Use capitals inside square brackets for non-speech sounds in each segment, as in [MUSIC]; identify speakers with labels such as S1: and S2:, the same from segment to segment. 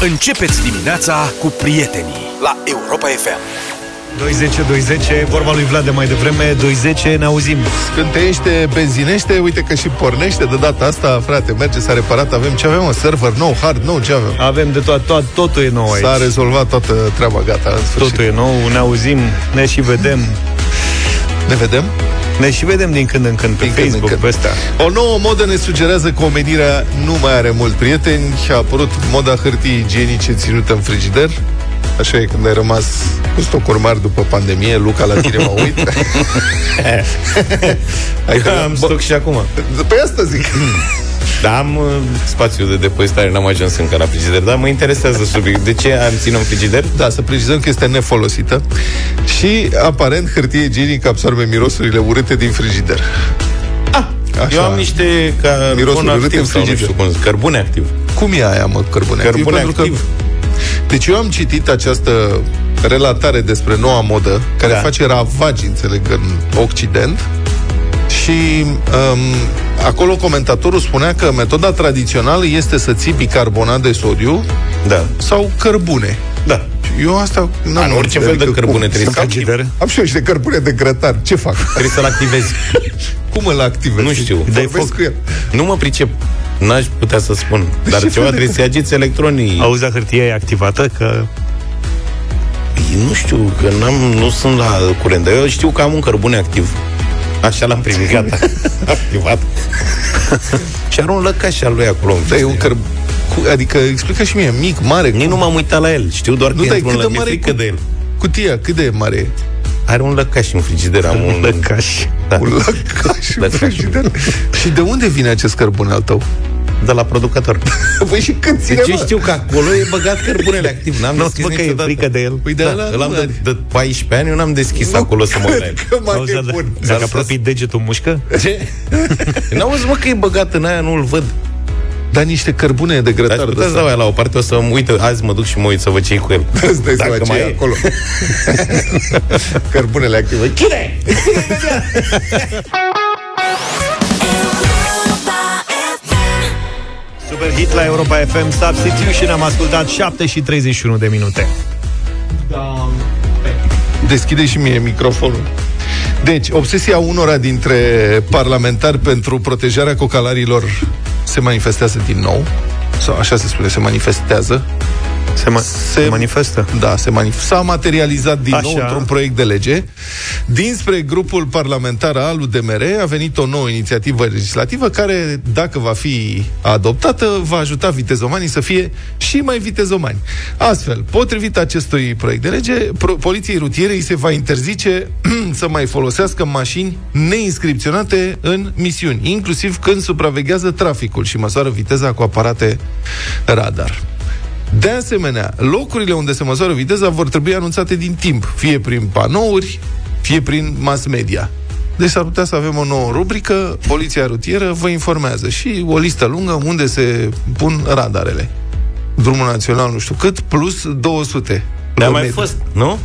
S1: Începeți dimineața cu prietenii la Europa FM.
S2: 210, vorba lui Vlad de mai devreme, 210, ne auzim.
S3: Scânteiește, benzinește, uite că și pornește de data asta, frate, merge, s-a reparat, avem ce avem, un server nou, hard nou, ce avem?
S2: Avem de toat, toat totul e nou aici.
S3: S-a rezolvat toată treaba, gata, în sfârșit.
S2: Totul e nou, ne auzim, ne și vedem.
S3: Ne vedem?
S2: Ne și vedem din când în când pe
S3: Din când în
S2: Facebook,
S3: când.
S2: pe ăsta.
S3: O nouă modă ne sugerează că omenirea nu mai are mult prieteni și a apărut moda hârtii igienice ținută în frigider. Așa e când ai rămas cu stocuri mari după pandemie, Luca, la tine mă uit. [LAUGHS] Ai
S4: Da, am
S3: bă,
S4: stoc și acum.
S3: Pe asta zic.
S4: Da, am uh, spațiu de depozitare, n-am ajuns încă la frigider, dar mă interesează subiect. De ce am ținut în frigider?
S3: Da, să precizăm că este nefolosită și, aparent, hârtie igienică absorbe mirosurile urâte din frigider.
S4: Ah,
S3: Așa.
S4: eu am niște
S3: Mirosuri
S4: carbon
S3: urâte
S4: activ
S3: în
S4: sau nu
S3: frigider.
S4: știu cum zic, cărbune activ.
S3: Cum e aia, mă, cărbune,
S4: Cărbune
S3: Pentru
S4: activ.
S3: Deci eu am citit această relatare despre noua modă, care
S4: Da.
S3: face ravagi, înțeleg, în Occident, și um, acolo comentatorul spunea că metoda tradițională este să ții bicarbonat de sodiu
S4: Da.
S3: sau cărbune.
S4: Da.
S3: Eu asta n-am
S4: în orice fel de
S3: adică
S4: cărbune
S3: cum?
S4: trebuie să
S3: am,
S2: frigider.
S3: am și eu niște cărbune de grătar. Ce fac?
S4: Trebuie să-l activezi. [LAUGHS]
S3: Cum îl activez?
S4: Nu știu.
S2: Dai
S3: Vorbesc
S2: foc.
S3: cu el.
S4: Nu mă pricep. N-aș putea să spun. [LAUGHS] Dar
S3: ce
S4: ceva
S3: fel de-
S4: trebuie să agiți electronii.
S2: Auzi, la hârtia e activată, că
S4: Nu știu, că n-am, nu sunt la curent. Dar eu știu că am un cărbune activ. Așa l-am primit, gata. [LAUGHS] Activat. și are un lăcaș al lui acolo. în
S3: Da, e un
S4: frigider.
S3: cărb... cu- Adică explică și mie, mic, mare.
S4: Nici
S3: cum-
S4: nu m-am uitat la el. Știu doar
S3: Nu,
S4: că
S3: dar
S4: e într-un
S3: cât de
S4: lă- mi-e
S3: mare e
S4: frică
S3: cu-
S4: de el.
S3: Cutia, cât de mare e?
S4: Are un lăcaș în frigider. Am un
S2: lăcaș.
S4: Da.
S3: Un lăcaș în
S4: Lăcaș.
S3: frigider. Și de unde vine acest cărbune al tău?
S4: De la producător. [LAUGHS]
S3: Păi și cât ține,
S4: Deci eu
S3: mă?
S4: știu că acolo e băgat cărbunele activ. N-am
S2: Nu
S4: deschis
S2: spun că e
S4: niciodată.
S2: frică de el.
S3: Păi de
S4: Da,
S3: ăla
S4: îl am
S3: nu
S4: de,
S3: are.
S4: de 14 ani, eu n-am deschis acolo să mă uit la el.
S3: Că mai
S2: Auzi,
S3: e
S2: da,
S3: bun.
S2: dacă
S4: S-ar
S2: apropii degetul mușcă?
S4: Ce? [LAUGHS] N-auzi, mă, că e băgat în aia, nu-l văd.
S3: Dar niște cărbune de
S4: Dar
S3: grătar
S4: aș
S3: de
S4: putea să
S3: ăsta.
S4: dau aia la o parte, o să mă uit, azi mă duc și mă uit să văd ce cu el. [LAUGHS]
S3: Îți dai seama
S4: Dacă
S3: ce
S4: mai
S3: e
S4: e.
S3: acolo. Cărbunele active. Chine!
S2: Super hit la Europa FM Substitution Am ascultat 7 și 31 de minute
S3: Deschide și mie microfonul. Deci, obsesia unora dintre parlamentari pentru protejarea cocalarilor se manifestează din nou. Sau așa se spune, se manifestează.
S2: Se, ma- se,
S3: Se-
S2: manifestă
S3: Da, se manif- s-a materializat din
S2: Așa.
S3: nou într-un proiect de lege. Dinspre grupul parlamentar al UDMR a venit o nouă inițiativă legislativă care, dacă va fi adoptată, va ajuta vitezomanii să fie și mai vitezomani. Astfel, potrivit acestui proiect de lege, pro- poliției rutiere îi se va interzice [CLEARS THROAT] să mai folosească mașini neinscripționate în misiuni, inclusiv când supraveghează traficul și măsoară viteza cu aparate radar. De asemenea, locurile unde se măsoară viteza vor trebui anunțate din timp, fie prin panouri, fie prin mass media. Deci s-ar putea să avem o nouă rubrică, Poliția Rutieră vă informează și o listă lungă unde se pun radarele. Drumul național nu știu cât, plus 200.
S4: Dar a mai
S3: Metri.
S4: fost, nu?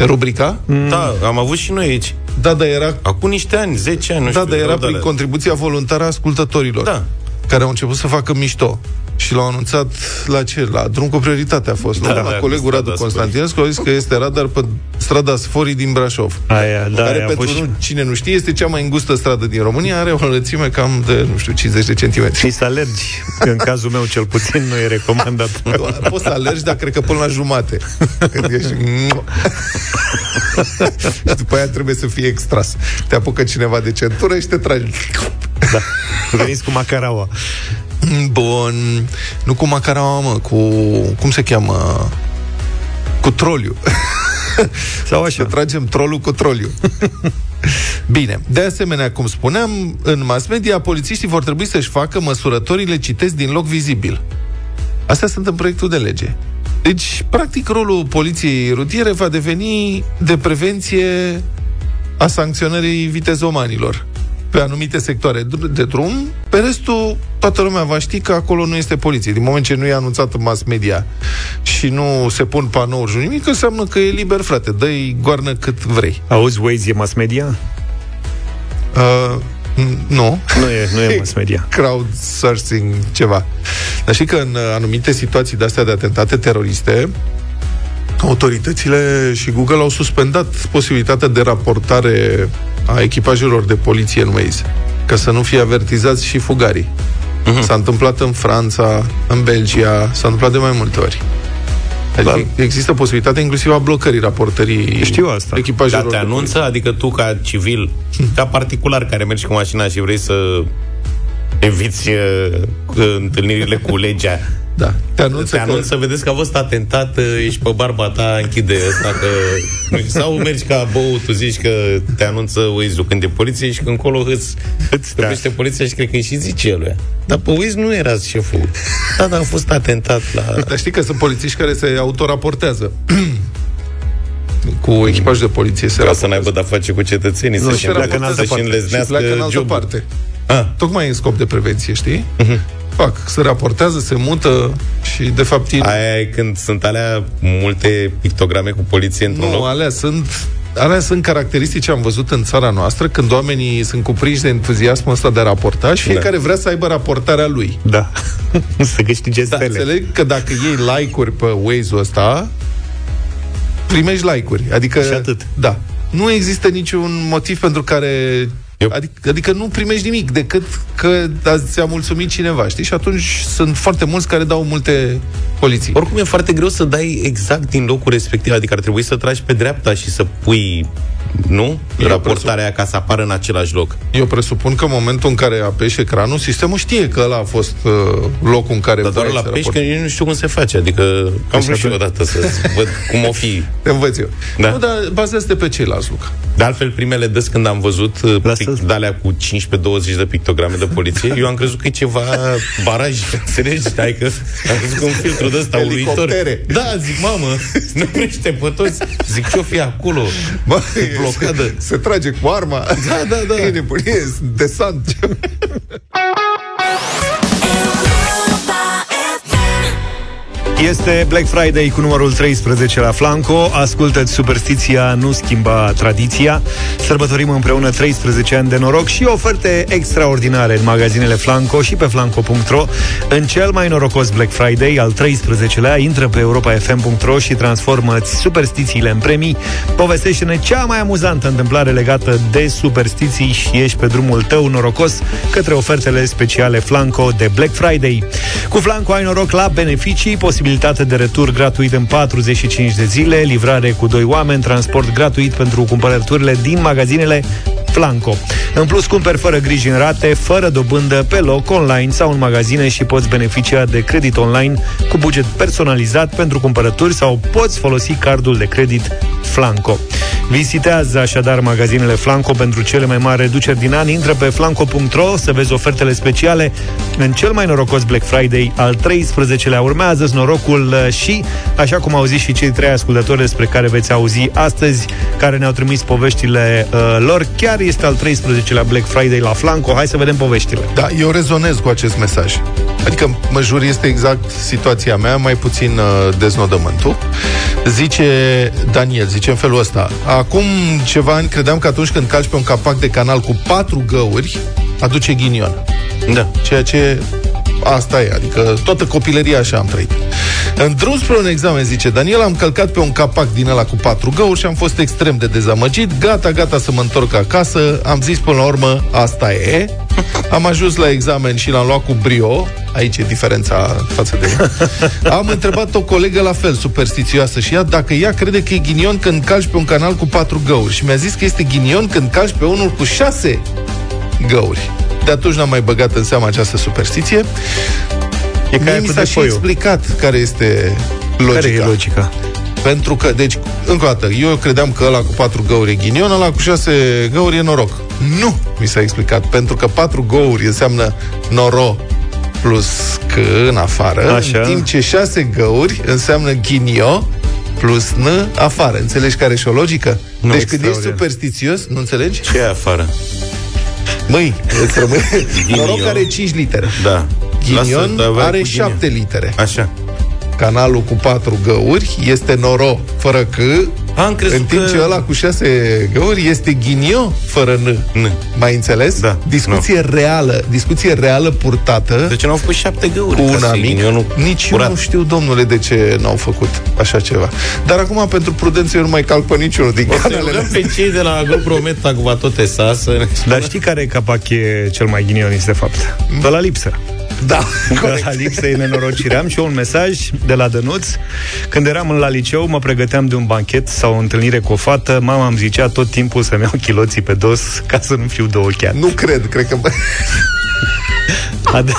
S3: Rubrica?
S4: Da, am avut și noi aici.
S3: Da, dar era,
S4: Acum niște ani, 10 ani, nu
S3: da,
S4: știu.
S3: dar era
S4: două de
S3: prin
S4: alea.
S3: contribuția voluntară a ascultătorilor.
S4: Da.
S3: Care au început să facă mișto. Și l-au anunțat la ce? La drum cu prioritate a fost. Da,
S4: Da,
S3: la
S4: da,
S3: colegul
S4: cu
S3: Radu
S4: strada
S3: Constantinescu a zis că este radar pe strada Sforii din Brașov.
S2: Aia, da,
S3: care
S2: aia a
S3: pentru
S2: fost și-
S3: nu, cine nu știe, este cea mai îngustă stradă din România, are o înălțime cam de, nu știu, 50 de centimetri.
S2: Și să alergi, că în cazul meu cel puțin nu e recomandat.
S3: Poți să alergi, dar cred că până la jumate. Când ești... [LAUGHS] și după aia trebuie să fie extras. Te apucă cineva de centură și te tragi.
S2: Da. Veniți cu macaraua.
S3: Bun. Nu cu macaraua, mă, cu... Cum se cheamă? Cu troliu.
S2: Sau
S3: Să
S2: așa.
S3: tragem trolul cu troliu. Bine, de asemenea, cum spuneam, în mass media, polițiștii vor trebui să-și facă măsurătorile, citesc, din loc vizibil. Astea sunt în proiectul de lege. Deci, practic, rolul poliției rutiere va deveni de prevenție a sancționării vitezomanilor pe anumite sectoare de drum, pe restul toată lumea va ști că acolo nu este poliție. Din moment ce nu e anunțat în mass media și nu se pun panouri și nimic, înseamnă că e liber, frate. Dă-i goarnă cât vrei.
S2: Auzi, Waze e mass media?
S3: Uh, Nu.
S2: Nu e, nu e mass media. [LAUGHS]
S3: Crowdsourcing ceva. Dar știi că în uh, anumite situații de astea de atentate teroriste, autoritățile și Google au suspendat posibilitatea de raportare a echipajelor de poliție în Waze, ca să nu fie avertizați și fugarii. Uh-huh. S-a întâmplat în Franța, în Belgia, s-a întâmplat de mai multe ori. Adică
S2: Da.
S3: există posibilitatea inclusiv a blocării raportării
S2: Știu asta.
S4: Dar
S3: echipajelor
S4: te
S3: de poliție.
S4: anunță? Adică tu ca civil, ca particular care mergi cu mașina și vrei să eviți uh, întâlnirile cu legea,
S3: Da. Te anunță,
S4: te anunță, vedeți că a fost atentat, uh, ești pe barba ta, închide ăsta că... Sau mergi ca bou, tu zici că te anunță Waze-ul când e poliție și când încolo îți, îți
S2: Da.
S4: vorbește poliția și cred că îi și zice eluia. Dar pe Waze nu era șeful. Da, dar a fost atentat la...
S3: Dar știi că sunt polițiști care se autoraportează. [CLEARS THROAT] cu echipaj de poliție se
S4: Ca să
S3: raportează.
S4: n-aibă de-a face cu cetățenii,
S2: Nu,
S4: să-și,
S2: și pleacă în altă
S4: să-și
S2: parte.
S3: și
S4: înleznească
S3: pleacă în altă
S4: jobul.
S3: parte.
S4: Ah,
S3: Tocmai în scop de prevenție, știi? Fac, se raportează, se mută și de fapt ei...
S4: Aia e când sunt alea multe pictograme cu poliție într-un
S3: Nu,
S4: loc.
S3: alea sunt Alea sunt caracteristici, am văzut în țara noastră, când oamenii sunt cuprinși de entuziasmul ăsta de a raporta și fiecare
S4: Da.
S3: vrea să aibă raportarea lui.
S2: Da. [LAUGHS] să câștige
S3: Da,
S2: stele.
S3: înțeleg că dacă iei like-uri pe Waze-ul ăsta, primești like-uri. Adică,
S2: Și atât.
S3: Da. Nu există niciun motiv pentru care...
S4: Eu-
S3: Adică, adică nu primești nimic decât că a- ți-a mulțumit cineva, știi? Și atunci sunt foarte mulți care dau multe poliții.
S4: Oricum e foarte greu să dai exact din locul respectiv, adică ar trebui să tragi pe dreapta și să pui, nu?
S3: Eu
S4: Raportarea aia ca să apară în același loc.
S3: Eu presupun că în momentul în care apeși ecranul, sistemul știe că ăla a fost uh, locul în care
S4: Dar doar
S3: voiai
S4: la
S3: să
S4: pești, că
S3: raportezi.
S4: eu nu știu cum se face, adică am vrut și eu odată să văd cum o fi. [LAUGHS]
S3: Te învăț eu.
S4: Da.
S3: Nu, dar bazează-te pe ceilalți, Luca.
S4: De altfel, primele des când am văzut uh,
S2: Lasă-ți.
S4: pic, de-alea cu 15-20 de pictograme de poliție, eu am crezut că e ceva baraj, [LAUGHS] înțelegi? Adică am crezut că un filtru de ăsta uluitor.
S3: Elicoptere.
S4: Da, zic, mamă, [LAUGHS] ne oprește pe toți. Zic, ce-o fi acolo?
S3: Bă,
S4: E blocadă.
S3: Se, se trage cu arma.
S4: Da, da, da. [LAUGHS]
S3: E nebunie, desant. [LAUGHS]
S2: Este Black Friday cu numărul 13 la Flanco. Ascultă-ți superstiția, nu schimba tradiția. Sărbătorim împreună 13 ani de noroc și oferte extraordinare în magazinele Flanco și pe flanco.ro. În cel mai norocos Black Friday, al 13-lea, intră pe europafm.ro și transformă-ți superstițiile în premii. Povestește-ne cea mai amuzantă întâmplare legată de superstiții și ești pe drumul tău norocos către ofertele speciale Flanco de Black Friday. Cu Flanco ai noroc la beneficii, posibilitate de retur gratuit în 45 de zile, livrare cu doi oameni, transport gratuit pentru cumpărăturile din magazinele Flanco. În plus, cumperi fără griji în rate, fără dobândă, pe loc, online sau în magazine și poți beneficia de credit online cu buget personalizat pentru cumpărături sau poți folosi cardul de credit Flanco. Vizitează așadar magazinele Flanco pentru cele mai mari reduceri din an. Intră pe flanco.ro să vezi ofertele speciale în cel mai norocos Black Friday al 13-lea. Urmează norocul uh, și, așa cum au zis și cei trei ascultători despre care veți auzi astăzi, care ne-au trimis poveștile uh, lor, chiar este al 13-lea Black Friday la Flanco. Hai să vedem poveștile.
S3: Da, eu rezonez cu acest mesaj. Adică, mă jur, este exact situația mea, mai puțin uh, deznodământul. Zice Daniel, zice în felul ăsta. Acum ceva ani credeam că atunci când calci pe un capac de canal cu patru găuri, aduce ghinion.
S4: Da.
S3: Ceea ce asta e, adică toată copilăria așa am trăit. În drum spre un examen, zice Daniel, am călcat pe un capac din ăla cu patru găuri și am fost extrem de dezamăgit. Gata, gata să mă întorc acasă. Am zis până la urmă, asta e. Am ajuns la examen și l-am luat cu brio. Aici e diferența față de [LAUGHS] Am întrebat o colegă la fel, superstițioasă și ea, dacă ea crede că e ghinion când calci pe un canal cu patru găuri. Și mi-a zis că este ghinion când calci pe unul cu șase găuri. De atunci n-am mai băgat în seama această superstiție.
S2: E ca
S3: Mie
S2: aia
S3: mi
S2: cu
S3: s-a și
S2: defoiul.
S3: explicat care este logica.
S2: Care e logica?
S3: Pentru că, deci, încă o dată, eu credeam că ăla cu patru găuri e ghinion, ăla cu șase găuri e noroc. Nu, mi s-a explicat. Pentru că patru găuri înseamnă noro plus c în afară,
S2: Așa.
S3: în timp ce șase găuri înseamnă ghinio plus n afară. Înțelegi care e și o logică?
S2: Nu,
S3: deci când ești
S2: extraordinar.
S3: superstițios, nu înțelegi?
S4: Ce e afară?
S3: Măi, îți rămâne...
S4: Ghinio.
S3: Noroc are 5 litere.
S4: Da.
S3: Ghinion
S4: Lasă, avea
S3: are
S4: cu ghinion.
S3: 7 litere.
S4: Așa.
S3: Canalul cu patru găuri este noro fără C,
S4: Am crezut
S3: În timp
S4: că...
S3: ce ăla cu șase găuri este ghinio fără N.
S4: N.
S3: Mai înțeles?
S4: Da.
S3: Discuție reală, discuție reală purtată
S4: De ce n-au făcut șapte găuri?
S3: cu
S4: ca
S3: un
S4: să fie
S3: amic.
S4: ghinionul
S3: Nici
S4: curat?
S3: eu nu știu, domnule, de ce n-au făcut așa ceva. Dar acum, pentru prudență, eu nu mai calc pe niciunul din
S4: O să
S3: canalele.
S4: rugăm pe cei de la grupul Ometa cu Batotesa să ne
S2: Dar știi care capac e cel mai ghinionist, de fapt? De la lipsă.
S3: Da, [LAUGHS]
S2: Că la lipsă e nenorocire. Am și eu un mesaj de la Dănuț. Când eram la liceu, mă pregăteam de un banchet sau o întâlnire cu o fată. Mama îmi zicea tot timpul să-mi iau chiloții pe dos ca să nu fiu de ochiat.
S3: nu cred, cred că... [LAUGHS]
S2: Ade-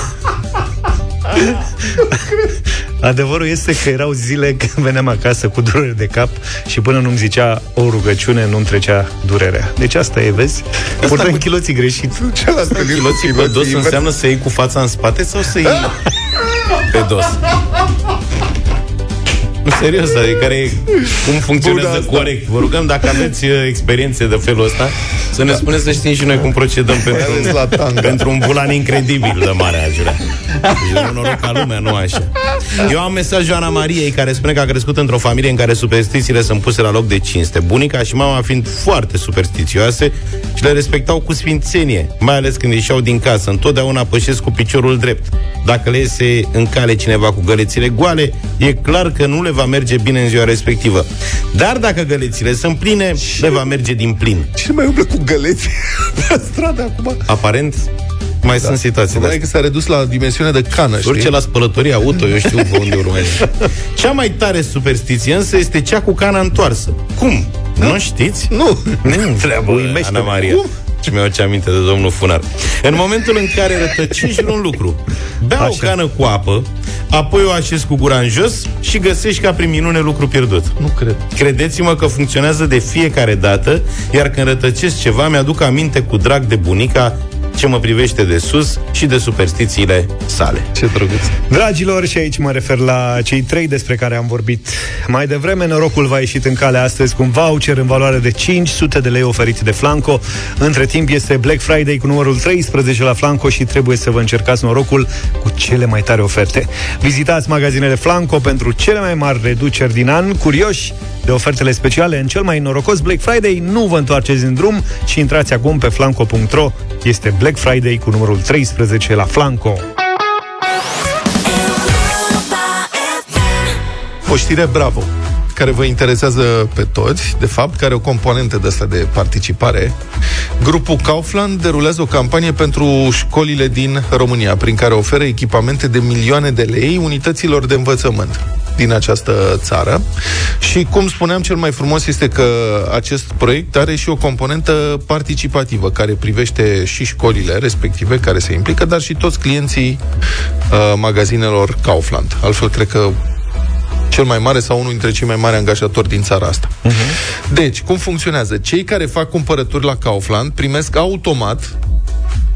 S2: [LAUGHS] Adevărul este că erau zile [LAUGHS] când veneam acasă cu durere de cap și până nu-mi zicea o rugăciune, nu-mi trecea durerea. Deci asta e, vezi? Purtăm chiloții greșit.
S3: Cealaltă
S4: Chiloții pe dos înseamnă să iei cu fața în spate sau să iei [LAUGHS] pe dos? Nu, [LAUGHS] serios, adică care e, cum funcționează
S3: Bun, asta.
S4: corect. Vă rugăm, dacă aveți uh, experiențe de felul ăsta, să ne spuneți să știm și noi cum procedăm pentru,
S3: ales la tanga.
S4: pentru un bulan incredibil de mare ajurea. Deci un noroc ca lumea, nu așa. Eu am mesajul Ana Mariei care spune că a crescut într-o familie în care superstițiile sunt puse la loc de cinste. Bunica și mama fiind foarte superstițioase și le respectau cu sfințenie, mai ales când ieșeau din casă. Întotdeauna pășesc cu piciorul drept. Dacă le iese în cale cineva cu gălețile goale, e clar că nu le va merge bine în ziua respectivă. Dar dacă gălețile sunt pline, le va merge din plin.
S3: Cine mai umblă cu găleți [LAUGHS] pe stradă acum?
S4: Aparent, mai da. sunt situații de
S3: Numai că s-a redus la dimensiune de cană, știi?
S4: Urce la spălătorie auto, eu știu pe unde urmează. [LAUGHS] Cea mai tare superstiție însă este cea cu cana întoarsă. Cum? Nu știți?
S3: Nu.
S4: Nu întreabă Ana Maria.
S3: Cum?
S4: Și mi-au ce aminte de domnul Funar. În momentul în care rătăcești un lucru, bea o cană cu apă, apoi o așezi cu gura în jos și găsești ca prin minune lucru pierdut.
S3: Nu cred.
S4: Credeți-mă că funcționează de fiecare dată, iar când rătăcesc ceva, mi-aduc aminte cu drag de bunica ce mă privește de sus și de superstițiile sale.
S3: Ce drăguț.
S2: Dragilor, și aici mă refer la cei trei despre care am vorbit mai devreme. Norocul va ieșit în cale astăzi cu un voucher în valoare de 500 de lei oferiți de Flanco. Între timp este Black Friday cu numărul 13 la Flanco și trebuie să vă încercați norocul cu cele mai tare oferte. Vizitați magazinele Flanco pentru cele mai mari reduceri din an. Curioși de ofertele speciale în cel mai norocos Black Friday, nu vă întoarceți în drum și intrați acum pe flanco.ro. Este Black Friday cu numărul 13 la Flanco.
S3: O știre bravo care vă interesează pe toți, de fapt, care are o componentă de asta de participare. Grupul Kaufland derulează o campanie pentru școlile din România, prin care oferă echipamente de milioane de lei unităților de învățământ din această țară. Și, cum spuneam, cel mai frumos este că acest proiect are și o componentă participativă, care privește și școlile respective care se implică, dar și toți clienții uh, magazinelor Kaufland. Altfel, cred că cel mai mare sau unul dintre cei mai mari angajatori din țara asta. Uh-huh. Deci, cum funcționează? Cei care fac cumpărături la Kaufland primesc automat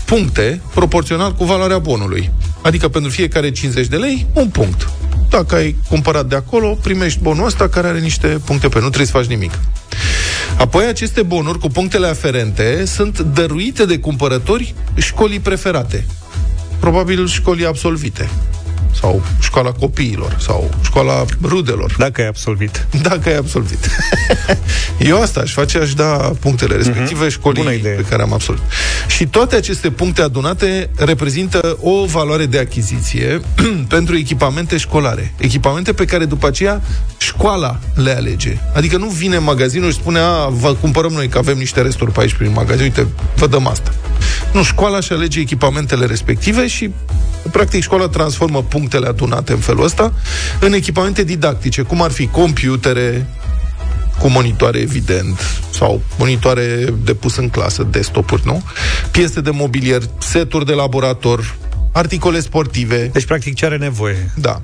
S3: puncte proporțional cu valoarea bonului. Adică pentru fiecare 50 de lei, un punct. Dacă ai cumpărat de acolo, primești bonul ăsta care are niște puncte pe. Nu trebuie să faci nimic. Apoi aceste bonuri cu punctele aferente sunt dăruite de cumpărători școlii preferate. Probabil școlii absolvite sau școala copiilor, sau școala rudelor,
S2: Dacă ai absolvit. [LAUGHS]
S3: dacă ai absolvit. [LAUGHS] Eu asta aș face, aș da punctele respective uh-huh. școlii
S2: Bună idee.
S3: pe care am absolvit. Și toate aceste puncte adunate reprezintă o valoare de achiziție [CLEARS THROAT] pentru echipamente școlare. Echipamente pe care după aceea școala le alege. Adică nu vine magazinul și spune, a, vă cumpărăm noi că avem niște resturi pe aici prin magazin, uite, vă dăm asta. Nu, școala și alege echipamentele respective și practic școala transformă punctele adunate în felul ăsta în echipamente didactice, cum ar fi computere, cu monitoare, evident, sau monitoare de pus în clasă, desktop-uri, nu? Piese de mobilier, seturi de laborator, articole sportive.
S2: Deci, practic, ce are nevoie?
S3: Da.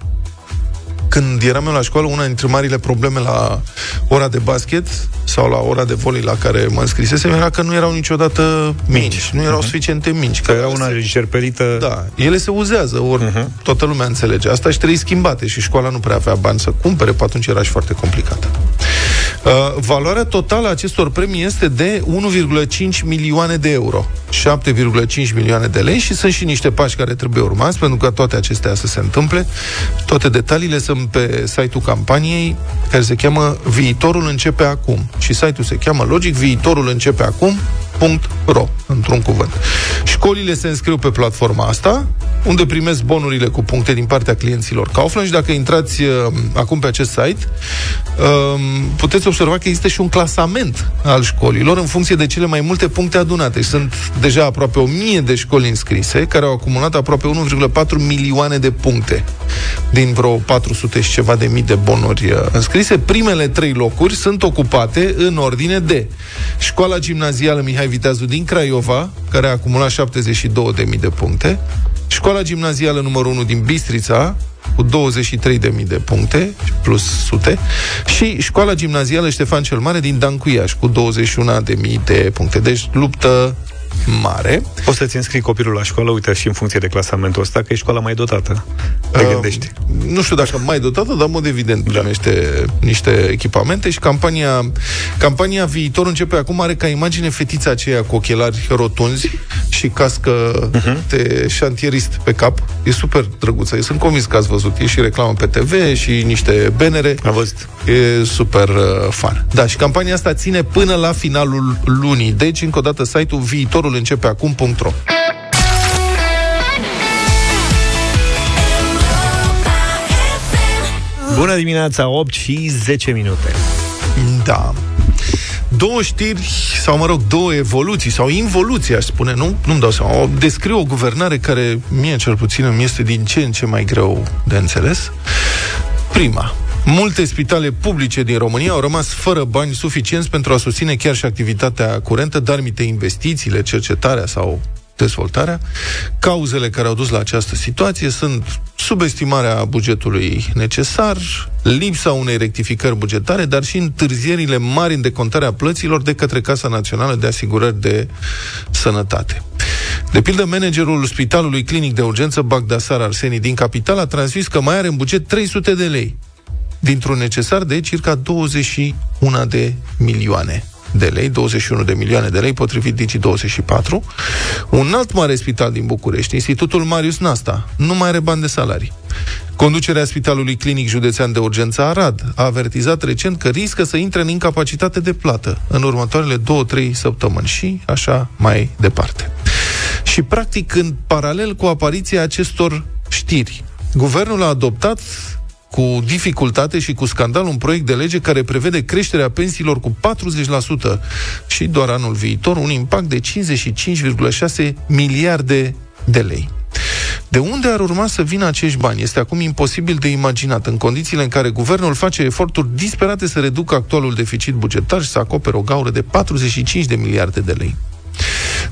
S3: Când eram eu la școală, una dintre marile probleme la ora de basket sau la ora de volei la care mă înscrisesem era că nu erau niciodată mingi. Nu erau suficiente mingi.
S2: Că era una șerpelită...
S3: Da, ele se uzează, ori uh-huh. toată lumea înțelege. Asta și trebuie schimbate și școala nu prea avea bani să cumpere, pe atunci era și foarte complicată. Uh, valoarea totală a acestor premii este de 1,5 milioane de euro, 7,5 milioane de lei și sunt și niște pași care trebuie urmați pentru ca toate acestea să se întâmple. Toate detaliile sunt pe site-ul campaniei care se cheamă Viitorul începe acum. Și site-ul se cheamă Logic Viitorul începe acum Ro, într-un cuvânt. Școlile se înscriu pe platforma asta, unde primesc bonurile cu puncte din partea clienților Kaufland și dacă intrați uh, acum pe acest site, uh, puteți observa că există și un clasament al școlilor în funcție de cele mai multe puncte adunate. Sunt deja aproape 1000 de școli înscrise, care au acumulat aproape 1,4 milioane de puncte din vreo 400 și ceva de mii de bonuri uh, înscrise. Primele trei locuri sunt ocupate în ordine de Școala Gimnazială Mihai Viteazu din Craiova, care a acumulat 72.000 de puncte, Școala Gimnazială numărul 1 din Bistrița, cu 23.000 de puncte plus sute și școala gimnazială Ștefan cel Mare din Dancuiaș cu 21.000 de puncte. Deci luptă mare.
S2: Poți să-ți înscrii copilul la școală, uite, și în funcție de clasamentul ăsta, că e școala mai dotată. Te uh, gândești.
S3: Nu știu dacă mai dotată, dar, în mod evident, da. primește niște echipamente și campania, campania viitor începe acum, are ca imagine fetița aceea cu ochelari rotunzi și cască uh-huh. de șantierist pe cap. E super drăguță. Eu sunt convins că ați văzut. E și reclamă pe TV și niște benere.
S2: Am văzut.
S3: E super uh, fan. Da, și campania asta ține până la finalul lunii. Deci, încă o dată, site-ul viitorul Totul începe acum.ro
S2: Bună dimineața, 8 și 10 minute.
S3: Da. Două știri, sau mă rog, două evoluții, sau involuții, aș spune, nu? Nu-mi dau seama. O, descriu o guvernare care, mie cel puțin, îmi este din ce în ce mai greu de înțeles. Prima, Multe spitale publice din România au rămas fără bani suficienți pentru a susține chiar și activitatea curentă, dar mite investițiile, cercetarea sau dezvoltarea. Cauzele care au dus la această situație sunt subestimarea bugetului necesar, lipsa unei rectificări bugetare, dar și întârzierile mari în decontarea plăților de către Casa Națională de Asigurări de Sănătate. De pildă, managerul Spitalului Clinic de Urgență Bagdasar Arseni din Capital a transmis că mai are în buget 300 de lei dintr-un necesar de circa 21 de milioane de lei, 21 de milioane de lei, potrivit Digi24. Un alt mare spital din București, Institutul Marius Nasta, nu mai are bani de salarii. Conducerea Spitalului Clinic Județean de Urgență Arad a avertizat recent că riscă să intre în incapacitate de plată în următoarele 2-3 săptămâni și așa mai departe. Și practic, în paralel cu apariția acestor știri, guvernul a adoptat cu dificultate și cu scandal un proiect de lege care prevede creșterea pensiilor cu 40% și doar anul viitor un impact de 55,6 miliarde de lei. De unde ar urma să vină acești bani? Este acum imposibil de imaginat, în condițiile în care guvernul face eforturi disperate să reducă actualul deficit bugetar și să acopere o gaură de 45 de miliarde de lei.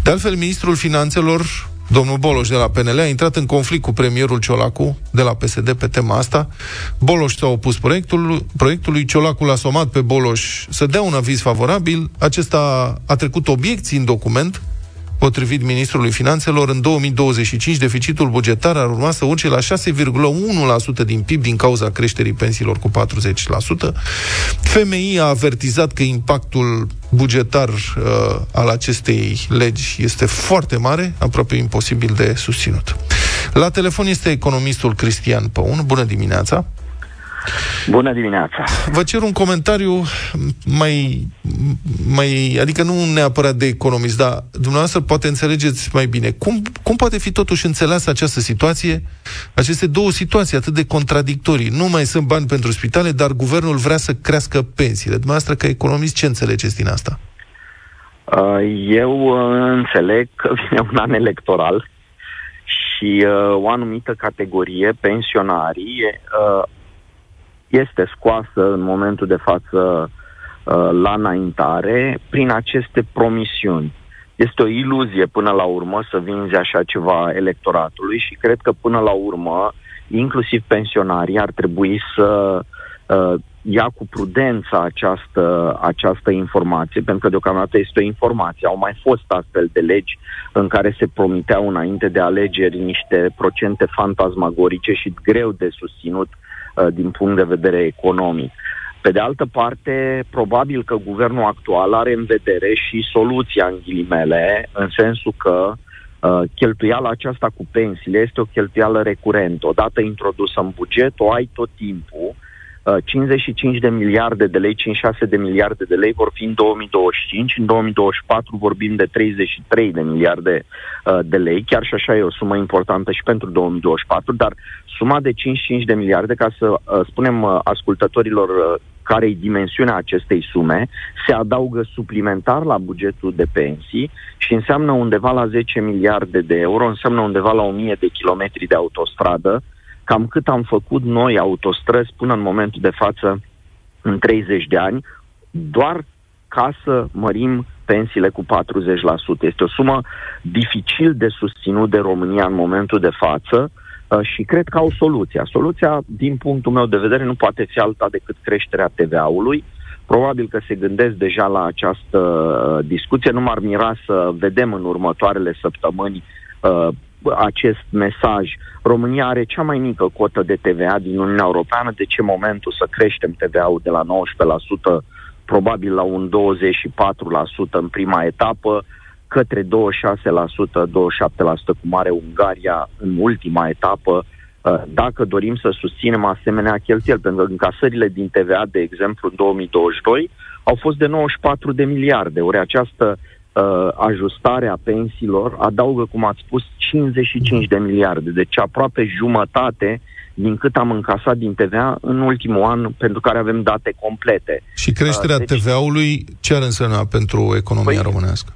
S3: De altfel, ministrul finanțelor Domnul Boloș de la PNL a intrat în conflict cu premierul Ciolacu de la PSD pe tema asta. Boloș s-a opus proiectul, proiectului, Ciolacu l-a somat pe Boloș să dea un aviz favorabil. Acesta a trecut obiecții în document, Potrivit ministrului finanțelor, în 2025 deficitul bugetar ar urma să urce la 6,1% din PIB din cauza creșterii pensiilor cu 40%. FMI a avertizat că impactul bugetar uh, al acestei legi este foarte mare, aproape imposibil de susținut. La telefon este economistul Cristian Păun. Bună dimineața!
S5: Bună dimineața!
S3: Vă cer un comentariu mai, mai, adică nu neapărat de economist, dar dumneavoastră poate înțelegeți mai bine. Cum, cum poate fi totuși înțeleasă această situație, aceste două situații atât de contradictorii? Nu mai sunt bani pentru spitale, dar guvernul vrea să crească pensiile. Dumneavoastră, ca economist, ce înțelegeți din asta?
S5: Uh, eu uh, înțeleg că vine un an electoral și uh, o anumită categorie, pensionarii, este scoasă în momentul de față uh, la înaintare prin aceste promisiuni. Este o iluzie până la urmă să vinzi așa ceva electoratului și cred că până la urmă, inclusiv pensionarii ar trebui să uh, ia cu prudență această, această informație, pentru că deocamdată este o informație. Au mai fost astfel de legi în care se promiteau înainte de alegeri niște procente fantasmagorice și greu de susținut uh, din punct de vedere economic. Pe de altă parte, probabil că guvernul actual are în vedere și soluția în ghilimele, în sensul că uh, cheltuiala aceasta cu pensiile este o cheltuială recurentă. Odată introdusă în buget, o ai tot timpul 55 uh, de miliarde de lei, 56 de miliarde de lei vor fi în 2025, în 2024 vorbim de 33 de miliarde uh, de lei, chiar și așa e o sumă importantă și pentru 2024, dar suma de 55 de miliarde, ca să uh, spunem ascultătorilor care e dimensiunea acestei sume, se adaugă suplimentar la bugetul de pensii și înseamnă undeva la 10 miliarde de euro, înseamnă undeva la 1000 de kilometri de autostradă, cam cât am făcut noi autostrăzi până în momentul de față în 30 de ani, doar ca să mărim pensiile cu 40%. Este o sumă dificil de susținut de România în momentul de față uh, și cred că au soluția. Soluția, din punctul meu de vedere, nu poate fi alta decât creșterea TVA-ului. Probabil că se gândesc deja la această uh, discuție. Nu m-ar mira să vedem în următoarele săptămâni uh, acest mesaj. România are cea mai mică cotă de TVA din Uniunea Europeană, de ce momentul să creștem TVA-ul de la 19% probabil la un 24% în prima etapă, către 26%, 27% cum are Ungaria în ultima etapă, uh, dacă dorim să susținem asemenea cheltuieli, pentru că încasările din TVA, de exemplu, în 2022, au fost de 94 de miliarde, ori această uh, ajustarea pensiilor adaugă, cum ați spus, 55 de miliarde, deci aproape jumătate din cât am încasat din TVA în ultimul an, pentru care avem date complete.
S3: Și creșterea uh, deci, TVA-ului ce ar însemna pentru economia păi, românească?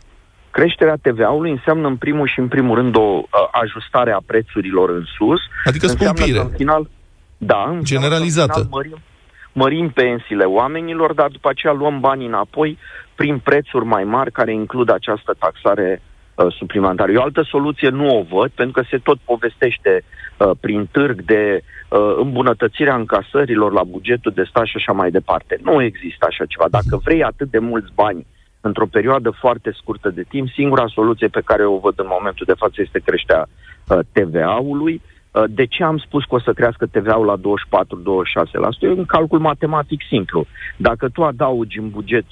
S5: Creșterea TVA-ului înseamnă în primul și în primul rând o uh, ajustare a prețurilor în sus.
S3: Adică scumpire.
S5: În final, da,
S3: generalizată. În
S5: final mărim, mărim pensiile oamenilor, dar după aceea luăm banii înapoi prin prețuri mai mari care includ această taxare uh, suplimentară. Eu altă soluție nu o văd, pentru că se tot povestește uh, prin târg de uh, îmbunătățirea încasărilor la bugetul de stat și așa mai departe. Nu există așa ceva. Dacă vrei atât de mulți bani într-o perioadă foarte scurtă de timp, singura soluție pe care o văd în momentul de față este creșterea uh, TVA-ului Uh, de ce am spus că o să crească TVA-ul la 24-26%? E un calcul matematic simplu. Dacă tu adaugi în buget 54-55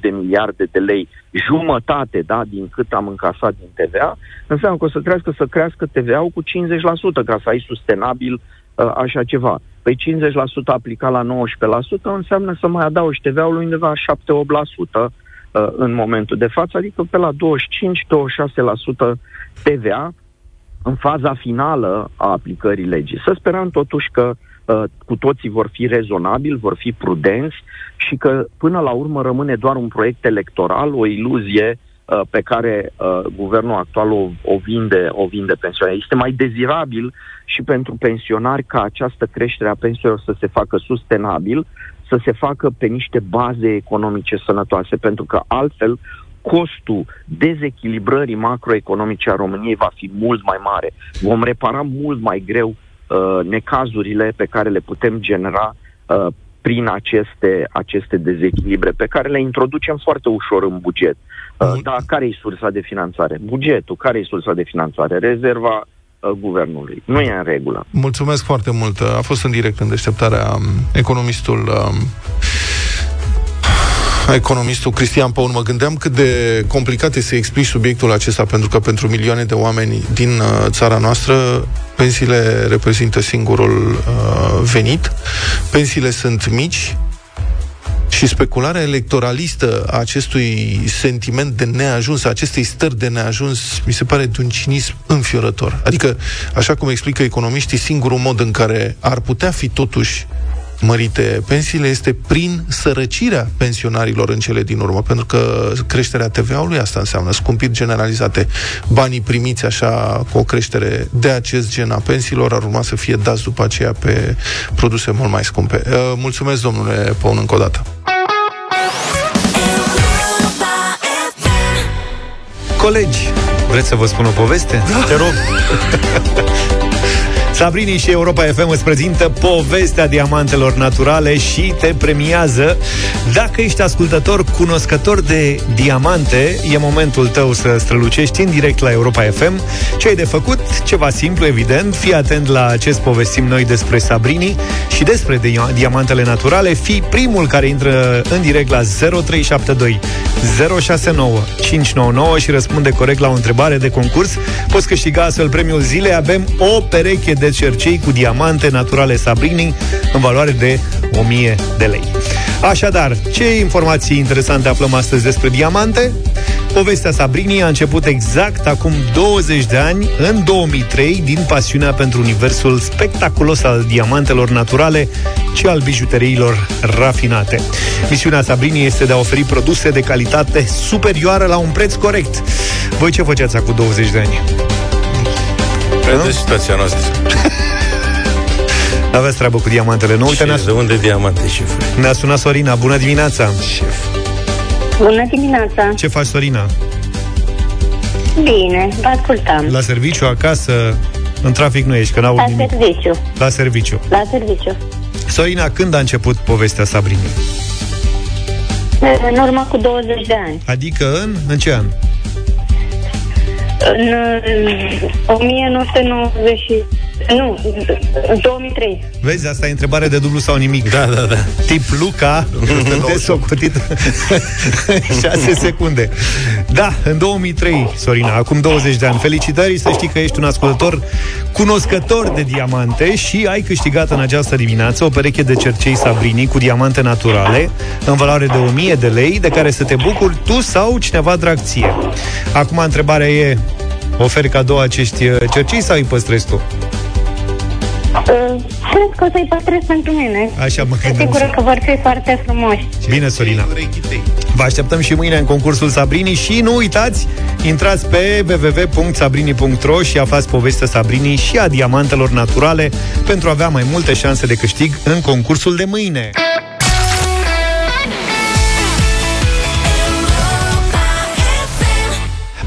S5: de miliarde de lei, jumătate da, din cât am încasat din TVA, înseamnă că o să crească să crească TVA-ul cu 50% ca să ai sustenabil uh, așa ceva. Păi 50% aplicat la 19% înseamnă să mai adaugi TVA-ul undeva 7-8% uh, în momentul de față, adică pe la 25-26% TVA, în faza finală a aplicării legii. Să sperăm totuși că uh, cu toții vor fi rezonabili, vor fi prudenți și că până la urmă rămâne doar un proiect electoral, o iluzie uh, pe care uh, guvernul actual o, o vinde, o vinde pensionarii. Este mai dezirabil și pentru pensionari ca această creștere a pensiilor să se facă sustenabil, să se facă pe niște baze economice sănătoase, pentru că altfel costul dezechilibrării macroeconomice a României va fi mult mai mare. Vom repara mult mai greu uh, necazurile pe care le putem genera uh, prin aceste, aceste dezechilibre, pe care le introducem foarte ușor în buget. Uh, dar care e sursa de finanțare? Bugetul. Care e sursa de finanțare? Rezerva uh, guvernului. Nu e în regulă.
S3: Mulțumesc foarte mult. A fost în direct în deșteptarea um, economistul um, economistul Cristian Paul, mă gândeam cât de complicat este să explici subiectul acesta, pentru că pentru milioane de oameni din uh, țara noastră, pensiile reprezintă singurul uh, venit, pensiile sunt mici, și specularea electoralistă a acestui sentiment de neajuns, a acestei stări de neajuns, mi se pare de un cinism înfiorător. Adică, așa cum explică economiștii, singurul mod în care ar putea fi totuși mărite pensiile este prin sărăcirea pensionarilor în cele din urmă, pentru că creșterea TVA-ului asta înseamnă scumpiri generalizate. Banii primiți așa cu o creștere de acest gen a pensiilor ar urma să fie dați după aceea pe produse mult mai scumpe. Uh, mulțumesc, domnule Păun, încă o dată.
S2: Colegi, vreți să vă spun o poveste? Da. Te rog. [LAUGHS] Sabrini și Europa FM îți prezintă povestea diamantelor naturale și te premiază. Dacă ești ascultător cunoscător de diamante, e momentul tău să strălucești în direct la Europa FM. Ce ai de făcut? Ceva simplu, evident. Fii atent la ce povestim noi despre Sabrini și despre diamantele naturale. Fii primul care intră în direct la 0372 069 599 și răspunde corect la o întrebare de concurs. Poți câștiga astfel premiul zilei. Avem o pereche de cercei cu diamante naturale Sabrini în valoare de 1000 de lei. Așadar, ce informații interesante aflăm astăzi despre diamante? Povestea Sabrini a început exact acum 20 de ani, în 2003, din pasiunea pentru universul spectaculos al diamantelor naturale și al bijuteriilor rafinate. Misiunea Sabrini este de a oferi produse de calitate superioară la un preț corect. Voi ce făceați acum 20 de ani?
S4: Pentru situația noastră. [LAUGHS]
S2: Aveți treabă cu diamantele, nu?
S4: Uite, ne de unde diamante, șef?
S2: Ne-a sunat Sorina, bună dimineața!
S4: Șef.
S6: Bună dimineața!
S2: Ce faci, Sorina?
S6: Bine, vă ascultam.
S2: La serviciu, acasă, în trafic nu ești, că n-au
S6: La
S2: nimic.
S6: serviciu.
S2: La serviciu.
S6: La serviciu.
S2: Sorina, când a început povestea Sabrini?
S6: În urmă cu 20 de ani.
S2: Adică în, în ce an?
S6: În uh, 1990 nu, în 2003.
S2: Vezi, asta e întrebare de dublu sau nimic.
S4: Da, da, da.
S2: Tip Luca, de [LAUGHS] socotit 6 [LAUGHS] secunde. Da, în 2003, Sorina, acum 20 de ani. Felicitări, să știi că ești un ascultător cunoscător de diamante și ai câștigat în această dimineață o pereche de cercei Sabrini cu diamante naturale în valoare de 1000 de lei, de care să te bucuri tu sau cineva drag ție. Acum întrebarea e, oferi cadou acești uh, cercei sau îi păstrezi tu?
S6: Uh, cred că o să-i păstrez pentru mine.
S2: Așa mă
S6: Sunt sigură că vor fi foarte frumoși.
S2: Bine, Sorina. Vă așteptăm și mâine în concursul Sabrini și nu uitați, intrați pe www.sabrini.ro și aflați povestea Sabrini și a diamantelor naturale pentru a avea mai multe șanse de câștig în concursul de mâine.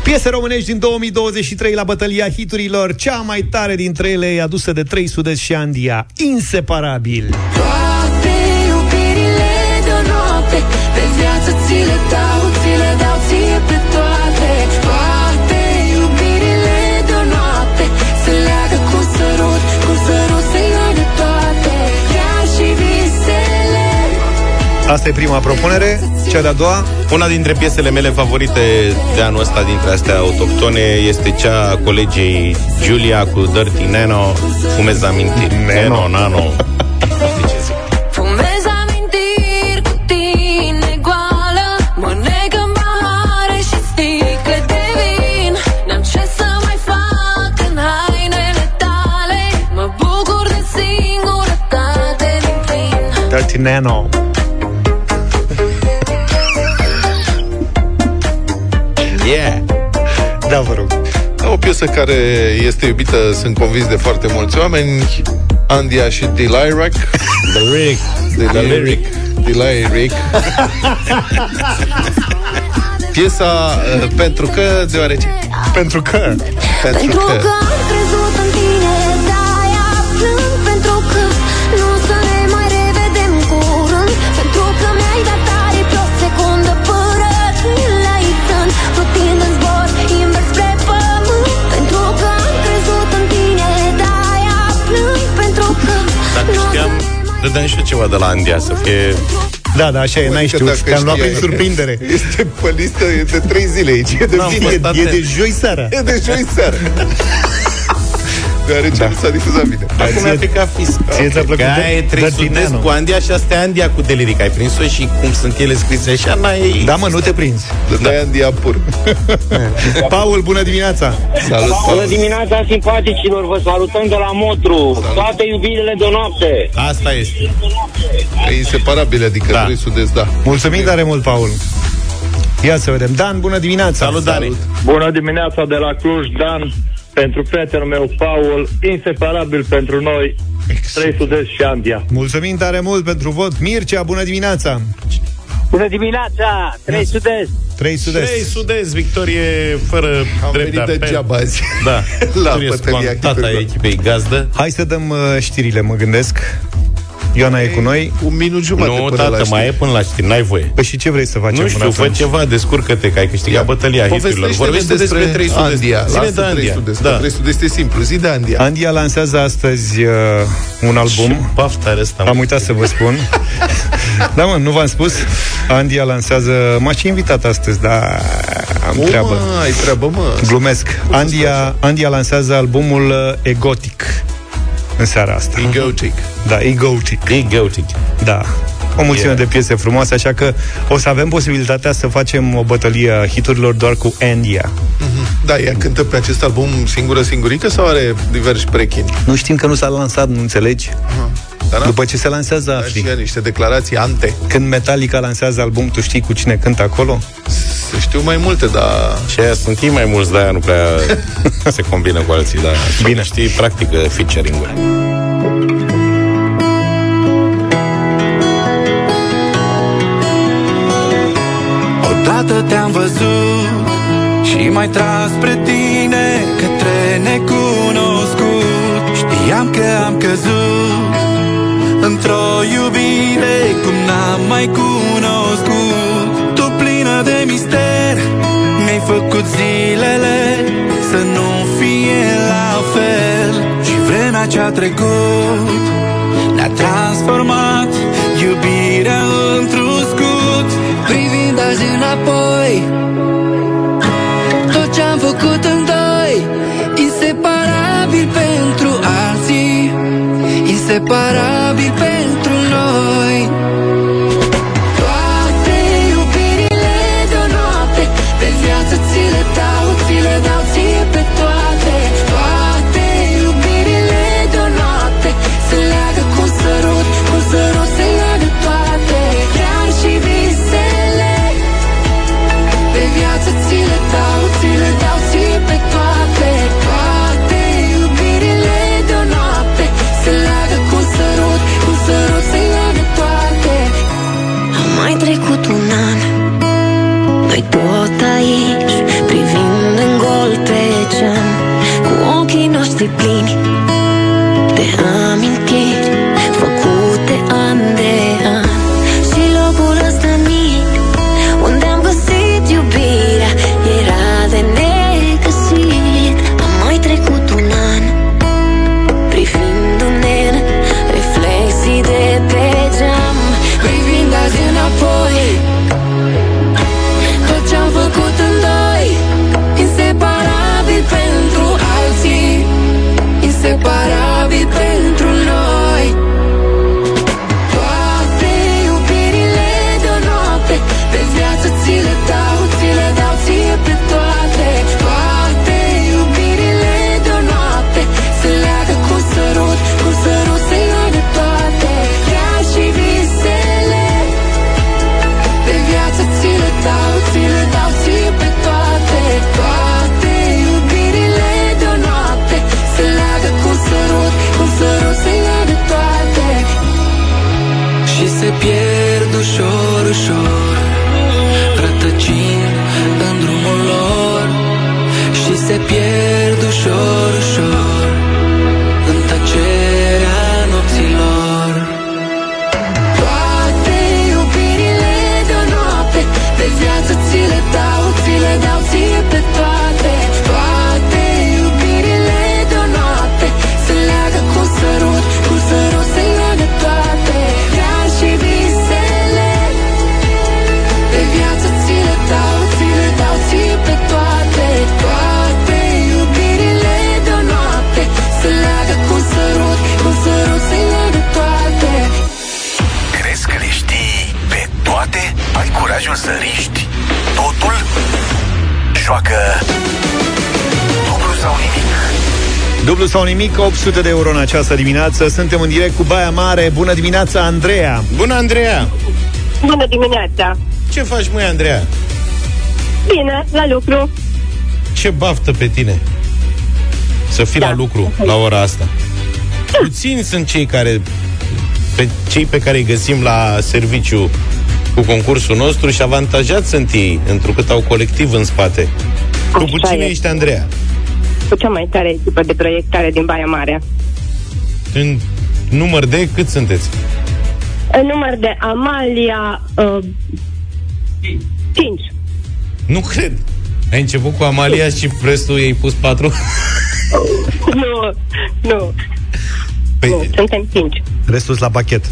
S2: Piese românești din 2023 la bătălia hiturilor, cea mai tare dintre ele e adusă de trei sudezi și Andia, inseparabil.
S7: Toate
S2: Asta e prima propunere, cea de-a doua,
S4: Una dintre piesele mele favorite de anul ăsta dintre astea autohtone este cea a colegei Giulia cu Dirty Nano, Fumez amintiri. Nano, Nano. De ce Yeah!
S2: Da, vă rog.
S3: O piesă care este iubită, sunt convins de foarte mulți oameni, Andia și Delirac.
S4: The lyric.
S3: The lyric. Deliric. Piesa uh, pentru că, deoarece.
S2: Pentru că...
S3: Pentru
S7: Pentru
S3: că.
S7: Ne mai
S4: dădeam și eu ceva de la Andia să fie...
S2: Da, da, așa e, n-ai
S3: Că
S2: știut.
S3: dacă
S2: Te-am luat
S3: știai-
S2: prin surprindere.
S3: Este pe listă e de trei zile aici. E de
S4: N-am
S3: bine.
S4: fost
S2: E, e
S4: atent.
S2: de joi seara.
S3: E de joi seară. [LAUGHS] Deoarece da. nu s-a difuzat bine.
S4: Acum mi-a picat fisc.
S2: Ție ți-a plăcut
S4: Că
S2: de-
S4: aia e trei
S2: Dirty
S4: sudezi
S2: Nano.
S4: cu Andia și astea Andia cu Deliric. Ai prins-o și cum sunt ele scrise așa, n-ai...
S2: Da, mă, nu te prinzi.
S3: Da. Andia pur. [LAUGHS]
S2: Paul, bună dimineața!
S3: Salut,
S8: Bună
S3: Paul.
S8: dimineața, simpaticilor! Vă salutăm de la Motru! Toate iubirile de noapte!
S4: Asta este.
S3: E inseparabil, adică
S4: Da.
S3: trei sudezi, da.
S2: Mulțumim tare mult, Paul. Ia să vedem. Dan, bună dimineața!
S4: Salut, Dani.
S9: Bună dimineața de la Cluj, Dan, pentru prietenul meu, Paul, inseparabil pentru noi, trei sudezi și Andia.
S2: Mulțumim tare mult pentru vot. Mircea, bună dimineața!
S10: Bună dimineața! 3 sud-est!
S2: 3 sud-est.
S4: 3 sud-est, victorie fără
S3: Am
S4: drept
S3: venit
S4: de
S3: de
S4: apel.
S3: geaba azi.
S4: Da,
S3: La
S4: victorie
S3: bătălia
S4: scontată a
S3: echipelor.
S4: echipei gazdă.
S2: Hai să dăm uh, știrile, mă gândesc. Ioana e cu noi.
S3: Un minut jumătate
S4: Nu,
S3: până
S4: tată,
S3: la
S4: mai e
S3: știri.
S4: până la știri, n-ai voie.
S2: Păi și ce vrei să facem
S4: Nu știu,
S2: până
S4: fă
S2: atunci?
S4: ceva, descurcă-te, că ai câștigat bătălia hiturilor.
S3: Povestește-ne
S4: Vorbește despre 3 sud
S3: Andia.
S4: Zine
S3: Lasă
S4: de
S3: 3
S4: Andia.
S3: sud-est.
S4: Da.
S3: 3 sud-est e simplu. Zi de Andia.
S2: Andia lansează astăzi uh, un album.
S4: Ce baftă are ăsta, mă.
S2: Am uitat să vă spun. [LAUGHS] da, mă, nu v-am spus. Andia lansează... M-a și invitat astăzi, dar am
S3: O,
S2: treabă.
S3: mă, ai treabă, mă.
S2: Glumesc. Andia, Andia lansează albumul uh, Egotic în seara asta.
S3: Egotic.
S2: Da, Egotic.
S4: E găutic.
S2: Da. O mulțime
S4: Yeah.
S2: de piese frumoase, așa că o să avem posibilitatea să facem o bătălie a hiturilor doar cu Andia.
S3: Da, ea cântă pe acest album singură, singurică sau are diversi prechini?
S2: Nu știm că nu s-a lansat, nu înțelegi?
S3: Dar n-a
S2: După ce se lansează,
S3: dat
S2: afli.
S3: și ea niște declarații ante.
S2: Când Metallica lansează album, tu știi cu cine cântă acolo?
S3: Să știu mai multe, dar...
S4: Și aia sunt ei mai mulți, de-aia nu prea [LAUGHS] se combină cu alții, dar Bine. știi, practică featuring-uri.
S11: Odată te-am văzut Și mai tras spre tine Către necunoscut Știam că am căzut Într-o iubire Cum n-am mai cunoscut. Tu plină de mister Mi-ai făcut zilele Să nu fie la fel. Și vremea ce-a trecut Ne-a transformat Iubirea într-un scut.
S12: Privind azi înapoi Inseparabil pentru noi
S13: ochii noștri plini
S1: Ai curajul să riști totul? Joacă dublu sau nimic.
S2: Dublu sau nimic, 800 de euro în această dimineață. Suntem în direct cu Baia Mare. Bună dimineața, Andreea!
S4: Bună, Andreea!
S14: Bună dimineața!
S4: Ce faci, măi, Andreea?
S14: Bine, la lucru.
S4: Ce baftă pe tine să fii
S14: Da.
S4: la lucru la ora asta. Puțini sunt cei care pe cei pe care îi găsim la serviciu cu concursul nostru și avantajați sunt ei, întrucât au colectiv în spate. Tu cu
S14: Așa
S4: cine
S14: e.
S4: ești, Andreea?
S14: Cu cea mai tare echipă de proiectare din Baia Mare.
S4: În număr de cât sunteți?
S14: În număr de Amalia... Uh, 5.
S4: Nu cred. Ai început cu Amalia și restul ei pus patru? [LAUGHS]
S14: nu, nu.
S4: Păi,
S14: Nu, suntem 5.
S2: Restul la pachet.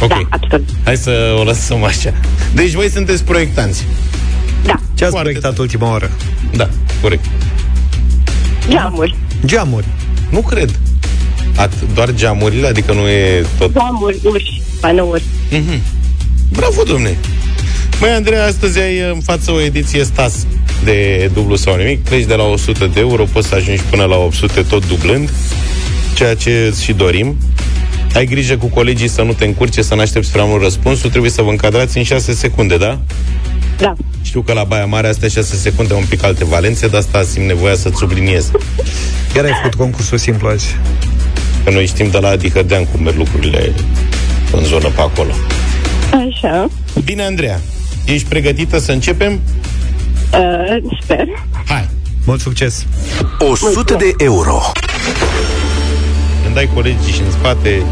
S4: Ok.
S14: Da, absolut.
S4: Hai să o lăsăm așa. Deci voi sunteți proiectanți.
S14: Da.
S2: Ce ați
S4: Foarte
S2: proiectat ultima oară?
S4: Da, corect.
S14: Geamuri.
S2: Geamuri.
S4: Nu cred. At, doar geamurile, adică nu e tot...
S14: Geamuri, uși, panouri.
S4: Mhm. Bravo, domne! Măi, Andrei, astăzi ai în față o ediție Stas de dublu sau nimic. Pleci de la 100 de euro, poți să ajungi până la 800 tot dublând, ceea ce îți și dorim. Ai grijă cu colegii să nu te încurce, să nu aștepți prea mult răspunsul. Trebuie să vă încadrați în 6 secunde, da?
S14: Da.
S4: Știu că la Baia Mare astea 6 secunde au un pic alte valențe, dar asta simt nevoia să-ți subliniez.
S2: Chiar ai făcut concursul simplu azi.
S4: Că noi știm de la Adi Hădean cum merg lucrurile în zonă pe acolo.
S14: Așa.
S4: Bine, Andreea, ești pregătită să începem?
S14: Uh, sper.
S4: Hai!
S2: Mult succes!
S1: 100 de euro.
S4: Când dai colegii și în spate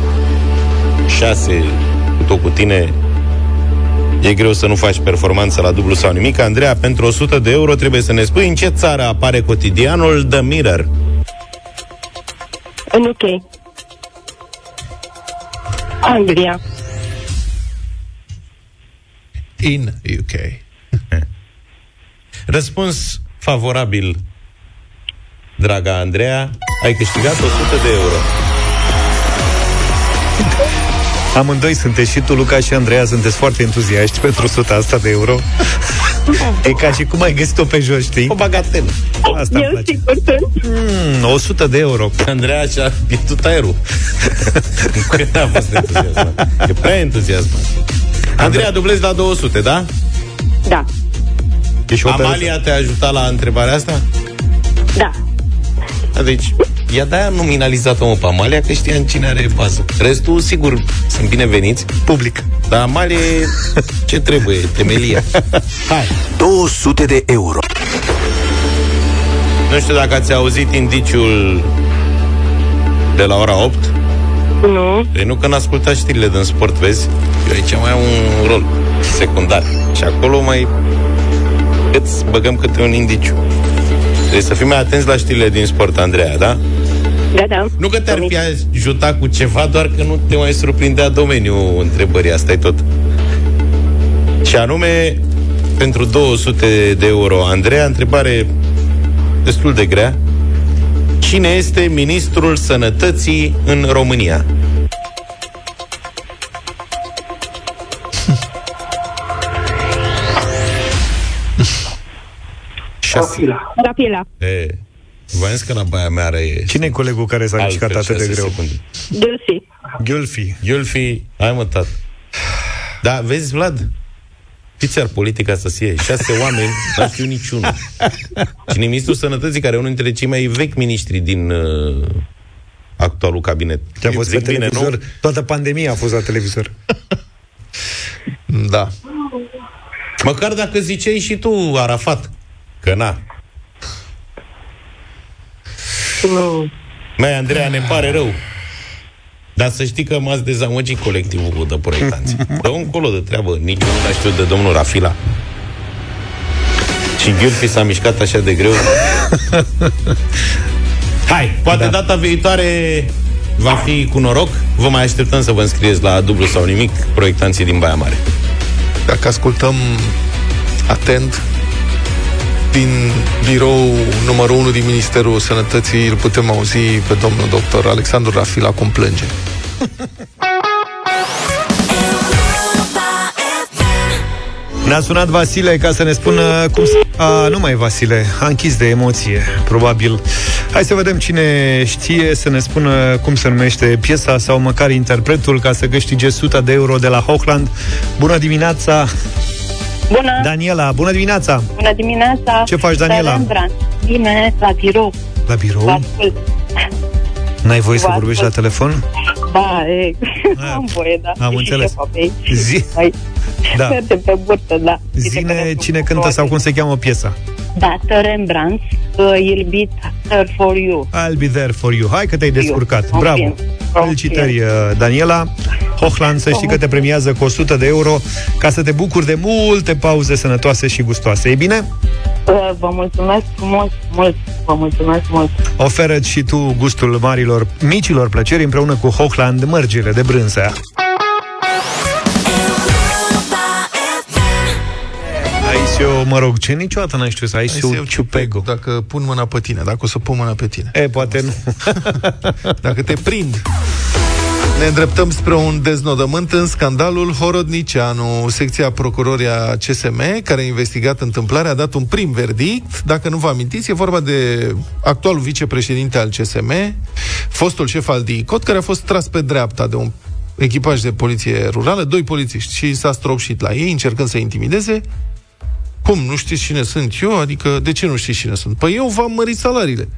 S4: șase cu tot cu tine, e greu să nu faci performanță la dublu sau nimic. Andreea, pentru 100 de euro trebuie să ne spui în ce țară apare cotidianul The Mirror.
S14: În UK. Anglia.
S3: In UK. [LAUGHS]
S4: Răspuns favorabil, draga Andreea, ai câștigat 100 de euro. [LAUGHS]
S2: Amândoi sunteți și tu, Luca și Andreea, sunteți foarte entuziaști pentru 100 asta de euro. [LAUGHS] e ca și cum ai găsit-o pe jos, știi?
S4: O bagatelă.
S2: Asta îmi
S14: Eu
S2: place.
S14: sigur sunt.
S2: Mm, 100 de euro.
S4: Andreea și-a pierdut aerul. Nu [LAUGHS] cred că a fost entuziasmat. E prea entuziasmat. Andreea, dublezi la 200, da?
S14: Da.
S2: Ești o
S4: Amalia te-a ajutat la întrebarea asta?
S14: Da.
S4: Da, deci, ea de-aia nominalizat-o mă pe Amalia, că știam cine are bază. Restul, sigur, sunt bineveniți.
S2: Public.
S4: Dar Amalia, e ce trebuie? Temelia. [LAUGHS] Hai.
S1: 200 de euro.
S4: Nu știu dacă ați auzit indiciul de la ora 8.
S14: Nu.
S4: Păi nu că n-ascultat știrile din sport, vezi? Eu aici mai am un rol secundar. Și acolo mai îți băgăm câte un indiciu. Trebuie să fii mai atenți la știrile din sport, Andreea, da?
S14: Da, da.
S4: Nu că te-ar fi ajutat cu ceva, doar că nu te mai surprindea domeniul întrebării, asta e tot. Și anume, pentru 200 de euro, Andreea, întrebare destul de grea. Cine este ministrul sănătății în România? Șase.
S14: Rapila.
S4: E, v-am zis că la Baia Mea are
S2: Cine e colegul care s-a
S4: altfel
S2: mișcat atât de
S4: șase
S2: greu?
S4: secunde.
S14: Dulci.
S2: Gulfi.
S4: Iulfi, hai mă, tată. Da, vezi, Vlad? Știți ar politica să fie? Șase oameni, n știu niciunul. Și ministrul sănătății, care e unul dintre cei mai vechi miniștri din uh, actualul cabinet.
S2: Ce a fost pe
S4: Zic bine,
S2: televizor?
S4: nu?
S2: Toată pandemia a fost la televizor.
S3: Da.
S4: Măcar dacă ziceai și tu, Arafat, că na.
S14: Nu.
S4: Mai, Andreea, ne pare rău. Dar să știi că m-ați dezamăgit colectivul de proiectanți. Dă încolo de treabă, nici nu știu de domnul Rafila. Și Gheorghe s-a mișcat așa de greu. Hai, poate da. data viitoare va fi cu noroc. Vă mai așteptăm să vă înscrieți la dublu sau nimic, proiectanții din Baia Mare.
S3: Dacă ascultăm atent din birou numărul 1 din Ministerul Sănătății, îl putem auzi pe domnul doctor Alexandru Rafila cum plânge.
S2: Ne-a sunat Vasile ca să ne spună cum s- A, nu mai Vasile, a închis de emoție, probabil. Hai să vedem cine știe să ne spună cum se numește piesa sau măcar interpretul ca să câștige 100 de euro de la Hochland. Bună dimineața,
S6: Bună!
S2: Daniela, bună dimineața!
S6: Bună dimineața!
S2: Ce faci, Daniela?
S6: Rembrandt. Bine, la birou.
S2: La
S6: Vă
S2: birou?
S6: ascult.
S2: N-ai voie să
S6: Vă
S2: vorbești la
S6: ascult.
S2: telefon?
S14: Da, e, [LAUGHS] am voie, da.
S2: Am
S14: E și
S2: înțeles.
S14: șefa pe ei.
S2: Zi.
S14: Hai.
S2: Da. [LAUGHS]
S14: Mergem pe burtă, da.
S2: Zine cine cântă sau cum se cheamă piesa.
S14: Da, Rembrandt, uh, I'll be there for you.
S2: I'll be there for you. Hai că te-ai descurcat.
S14: Confirm.
S2: Bravo. Felicitări, uh, Daniela. Hochland, să știi că te premiază cu 100 de euro ca să te bucuri de multe pauze sănătoase și gustoase. E bine?
S14: Uh, Vă mulțumesc mult, mult. Vă mulțumesc mult.
S2: Oferă și tu gustul marilor, micilor plăceri împreună cu Hochland mărgile de brânză. Eu, mă rog, ce niciodată n-ai știut să ai și eu ciupego.
S3: Dacă pun mâna pe tine, dacă o să pun mâna pe tine.
S2: E, poate nu. [LAUGHS]
S3: Dacă te prind. Ne îndreptăm spre un deznodământ în scandalul Horodnicianu. Secția procuroria CSM, care a investigat întâmplarea, a dat un prim verdict. Dacă nu vă amintiți, e vorba de actualul vicepreședinte al CSM, fostul șef al DICOT, care a fost tras pe dreapta de un echipaj de poliție rurală, doi polițiști, și s-a stropșit la ei, încercând să intimideze. Cum, nu știți cine sunt eu? Adică, de ce nu știți cine sunt? Păi eu v-am mărit salariile.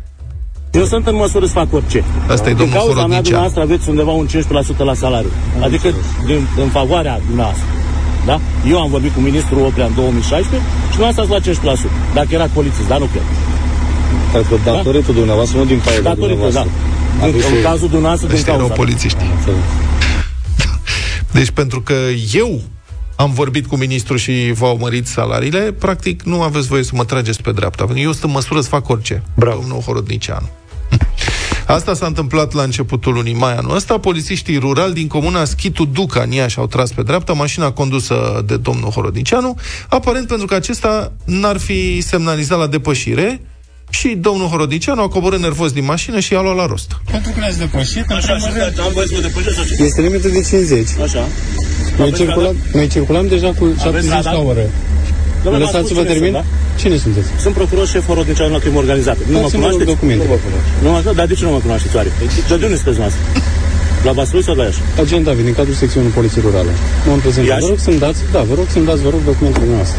S15: Eu sunt în măsură să fac orice.
S3: Asta e
S15: Din
S3: domnul
S15: cauza mea,
S3: Horodnicianu.
S15: dumneavoastră aveți undeva un 15% la salariu. Adică din, în favoarea dumneavoastră. Da? Eu am vorbit cu ministrul Oprea în 2016 și dumneavoastră ați luat 15%. Dacă erați polițist, dar nu cred.
S12: Dacă datorită dumneavoaavoastră, nu din cauza
S15: Datorită, da.
S12: dumneavoastră.
S15: Din,
S12: Aveți
S15: în
S12: o-
S15: cazul dumneavoastră, din
S3: Ăștia erau
S15: cauza.
S3: polițiști. Deci pentru că eu am vorbit cu ministrul și v-au mărit salariile, practic nu aveți voie să mă trageți pe dreapta. Pentru că eu sunt în măsură să fac orice.
S2: Bravo.
S3: Domnul Horodnicianu. [LAUGHS] Asta s-a întâmplat la începutul lunii mai anul ăsta. Polițiștii rurali din comuna Schitu Duca în Iași au tras pe dreapta mașina condusă de domnul Horodnicianu, aparent pentru că acesta n-ar fi semnalizat la depășire și domnul Horodnicianu a coborât nervos din mașină și i-a luat la rost.
S12: Pentru că ne-ați depășit, în
S15: Așa,
S12: primul
S15: și
S12: rând,
S15: am voie să mă depășesc așa.
S12: este limită de 50.
S15: Așa.
S12: Noi
S15: Aveți
S12: circulam, noi circulam deja cu 70
S15: radar?
S12: la oră.
S15: Domnule, v-am
S12: Lăsați-vă
S15: spus cine
S12: termin?
S15: sunt,
S12: Cine sunteți?
S15: da? Sunt procuror șef Horodnicianu la crimă organizată. Nu mă
S12: Dați-mi, vă rog,
S15: cunoașteți?
S12: documente.
S15: Nu mă cunoașteți? Dar de ce nu mă cunoașteți oare? De unde sunteți noastră? La Vaslui sau la Iași?
S12: Agent David, din cadrul secțiunii Poliției Rurale. Nu am prezentat.
S15: Iași?
S12: Vă rog să-mi dați, da, vă rog să-mi dați, vă rog, documentele noastre.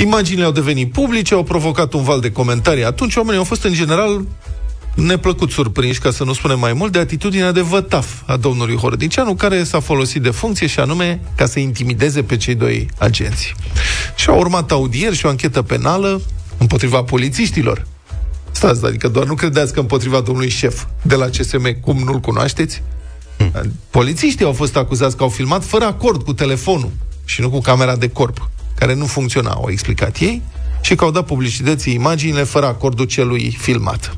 S3: Imaginile au devenit publice, au provocat un val de comentarii. Atunci oamenii au fost în general neplăcut surprinși, ca să nu spunem mai mult, de atitudinea de vătaf a domnului Horodnicianu, care s-a folosit de funcție și anume ca să intimideze pe cei doi agenți. Și au urmat audieri și o anchetă penală împotriva polițiștilor. Stați, adică doar nu credeți că împotriva domnului șef de la CSM, cum nu-l cunoașteți? Polițiștii au fost acuzați că au filmat fără acord cu telefonul și nu cu camera de corp, care nu funcționa, au explicat ei, și că au dat publicității imaginile fără acordul celui filmat.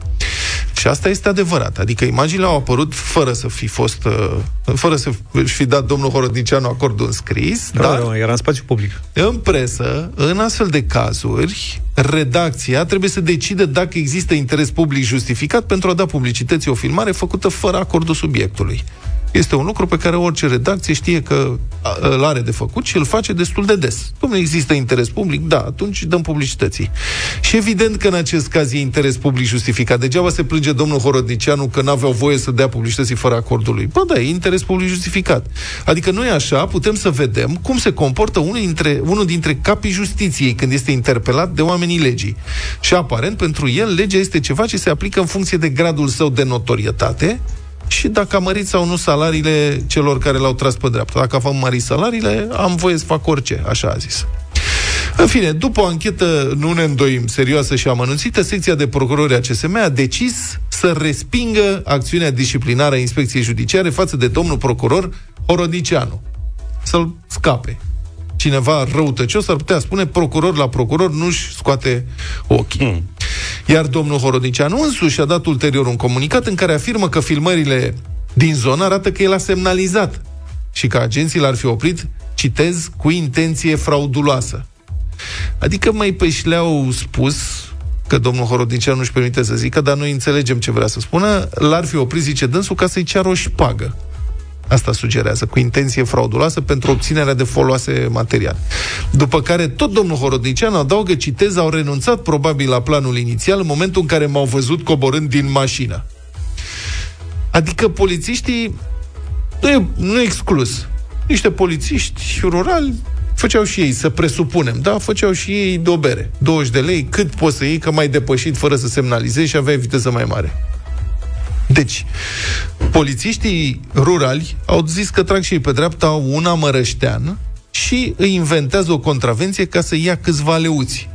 S3: Și asta este adevărat. Adică imaginile au apărut fără să fi fost, uh, fără să fi dat domnul Horodnicianu acordul înscris,
S2: Da,
S3: dar
S2: da, era în spațiu public.
S3: în presă, în astfel de cazuri, redacția trebuie să decide dacă există interes public justificat pentru a da publicității o filmare făcută fără acordul subiectului. Este un lucru pe care orice redacție știe că a, îl are de făcut și îl face destul de des. Dom'le, există interes public? Da, atunci dăm publicității. Și evident că în acest caz e interes public justificat. Degeaba se plânge domnul Horodnicianu că n-aveau voie să dea publicității fără acordul lui. Bă, da, e interes public justificat. Adică noi așa putem să vedem cum se comportă unul dintre, unul dintre capii justiției când este interpelat de oamenii legii. Și aparent, pentru el, legea este ceva ce se aplică în funcție de gradul său de notorietate și dacă a mărit sau nu salariile celor care l-au tras pe dreapta. Dacă am mărit salariile, am voie să fac orice, așa a zis. În fine, după o anchetă, nu ne îndoim, serioasă și amănunțită, secția de procurori a CSM a decis să respingă acțiunea disciplinară a inspecției judiciare față de domnul procuror Horodnicianu. Să-l scape. Cineva răutăcios ar putea spune procuror la procuror nu-și scoate ochii. Hmm. Iar domnul Horodnicianu însuși a dat ulterior un comunicat în care afirmă că filmările din zonă arată că el a semnalizat și că agenții l-ar fi oprit, citez, cu intenție frauduloasă. Adică mai pe și le-au spus că domnul Horodnicianu nu-și permite să zică, dar noi înțelegem ce vrea să spună, l-ar fi oprit, zice dânsul, ca să-i ceară o șpagă. Asta sugerează, cu intenție frauduloasă pentru obținerea de foloase materiale. După care tot domnul Horodnicianu adaugă, citez, au renunțat probabil la planul inițial în momentul în care m-au văzut coborând din mașină. Adică polițiștii, nu e, nu e exclus, niște polițiști rurali făceau și ei, să presupunem, da, făceau și ei de o bere. 20 de lei, cât poți să iei, că mai depășit fără să semnalizezi și aveai viteză mai mare. Deci, polițiștii rurali au zis că trag și ei pe dreapta un amărăștean și îi inventează o contravenție ca să ia câțiva leuți.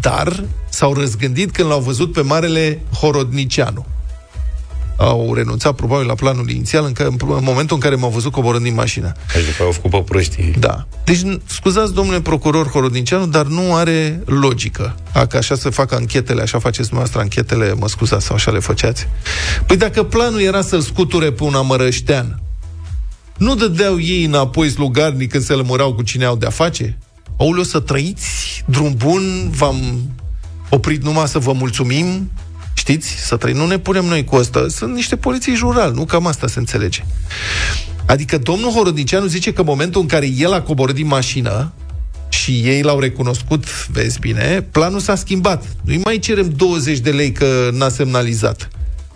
S3: Dar s-au răzgândit când l-au văzut pe marele Horodnicianu. Au renunțat probabil la planul inițial în, care, în momentul în care m-au văzut coborând din mașină.
S4: Deci după au făcut pe proștii.
S3: Da. Deci, n- scuzați, domnule procuror Horodnicianu, dar nu are logică. Dacă așa se fac anchetele, așa faceți dumneavoastră anchetele, mă scuzați, sau așa le făceați. Păi dacă planul era să-l scuture pe un amărăștean, nu dădeau ei înapoi slugarnic când se lămurau cu cine au de-a face? Auleo, să trăiți, drum bun, v-am oprit numai să vă mulțumim, știți, să trăiți. Nu ne punem noi cu asta. Sunt niște poliții jurali, nu cam asta se înțelege. Adică domnul Horodnicianu zice că în momentul în care el a coborât din mașină și ei l-au recunoscut, vezi bine, planul s-a schimbat. Nu-i mai cerem 20 de lei că n-a semnalizat.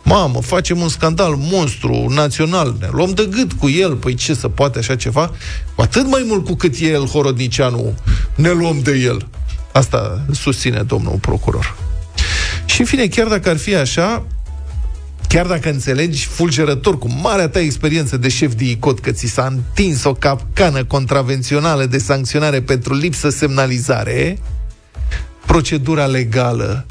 S3: Mamă, facem un scandal monstru național, ne luăm de gât cu el, păi ce să poate așa ceva? Cu atât mai mult cu cât e el, Horodnicianu, ne luăm de el. Asta susține domnul procuror. Și în fine, chiar dacă ar fi așa, chiar dacă înțelegi fulgerător, cu marea ta experiență de șef de ICOT, că ți s-a întins o capcană contravențională de sancționare pentru lipsă semnalizare, procedura legală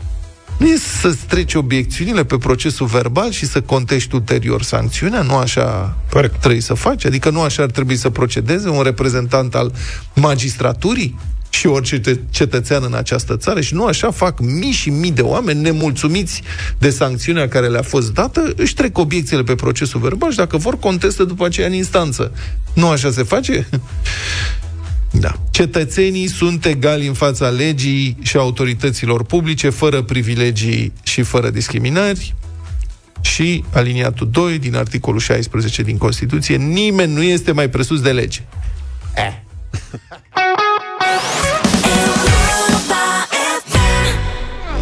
S3: nu e să treci obiecțiunile pe procesul verbal și să contești ulterior sancțiunea, nu așa
S2: Corect.
S3: trebuie să faci, adică nu așa ar trebui să procedeze un reprezentant al magistraturii și orice cetă- cetățean în această țară și nu așa fac mii și mii de oameni nemulțumiți de sancțiunea care le-a fost dată, își trec obiecțiile pe procesul verbal și dacă vor contestă după aceea în instanță. Nu așa se face? [LAUGHS] Da. Cetățenii sunt egali în fața legii și autorităților publice, fără privilegii și fără discriminări. Și aliniatul 2 din articolul 16 din Constituție, nimeni nu este mai presus de lege. Eh. [LAUGHS]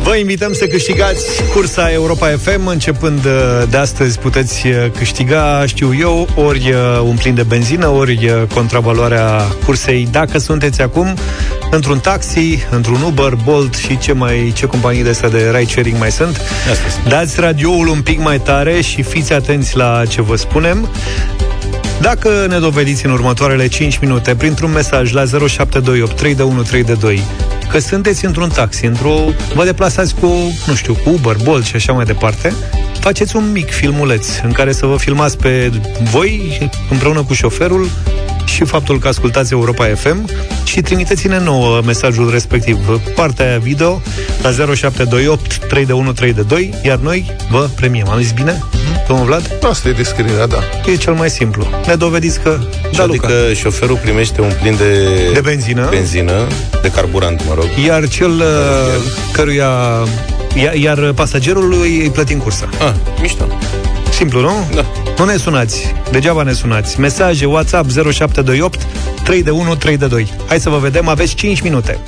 S2: Vă invităm să câștigați cursa Europa FM. Începând uh, de astăzi puteți uh, câștiga, știu eu, ori uh, un plin de benzină, ori uh, contravaloarea cursei. Dacă sunteți acum într-un taxi, într-un Uber, Bolt și ce mai ce companii de astea de ride-sharing mai sunt,
S4: Asta sunt.
S2: dați radioul un pic mai tare și fiți atenți la ce vă spunem. Dacă ne dovediți în următoarele 5 minute printr-un mesaj la 0728 32132 că sunteți într-un taxi, într-o... vă deplasați cu, nu știu, cu Uber, Bolt și așa mai departe, faceți un mic filmuleț în care să vă filmați pe voi împreună cu șoferul și faptul că ascultați Europa FM și trimiteți-ne nouă mesajul respectiv, partea aia video la 0728 32132, iar noi vă premiem. Am zis bine, domnul Vlad?
S3: Asta e descrierea, da.
S2: E cel mai simplu. Ne dovediți că... Da,
S4: adică
S2: Luca.
S4: șoferul primește un plin de,
S2: De benzină.
S4: benzină, de carburant, mă rog.
S2: Iar cel uh, căruia... Iar, iar pasagerului îi plătim cursa.
S4: Ah, mișto.
S2: Simplu, nu?
S4: Da.
S2: Nu ne sunați. Degeaba ne sunați. Mesaje WhatsApp 0728 3 de 1 3 de 2. Hai să vă vedem, aveți 5 minute.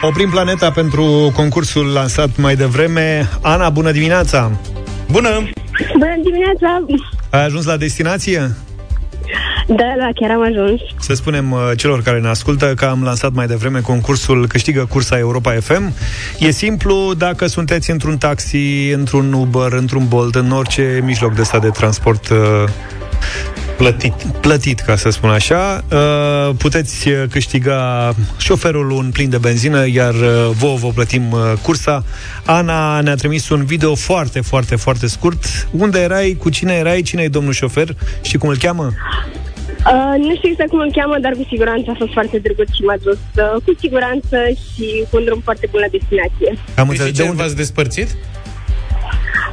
S2: Oprim planeta pentru concursul lansat mai devreme. Ana, bună dimineața!
S4: Bună!
S14: Bună dimineața!
S2: Ai ajuns la destinație?
S14: Da, da, chiar am ajuns.
S2: Să spunem uh, celor care ne ascultă că am lansat mai devreme concursul Câștigă Cursa Europa FM. E simplu, dacă sunteți într-un taxi, într-un Uber, într-un Bolt, în orice mijloc de stat de transport uh,
S4: Plătit.
S2: plătit, ca să spun așa, uh, puteți uh, câștiga șoferul un plin de benzină, iar uh, vouă vă plătim uh, cursa. Ana ne-a trimis un video foarte, foarte, foarte scurt. Unde erai, cu cine erai, cine e domnul șofer și cum îl cheamă?
S14: Uh, nu știu exact cum îl cheamă, dar cu siguranță a fost foarte drăguț și m-a dus uh, cu siguranță și cu un drum foarte bun la destinație.
S2: Am
S4: Păi și
S2: înțeles.
S4: ce,
S2: De unde?
S4: v-ați despărțit?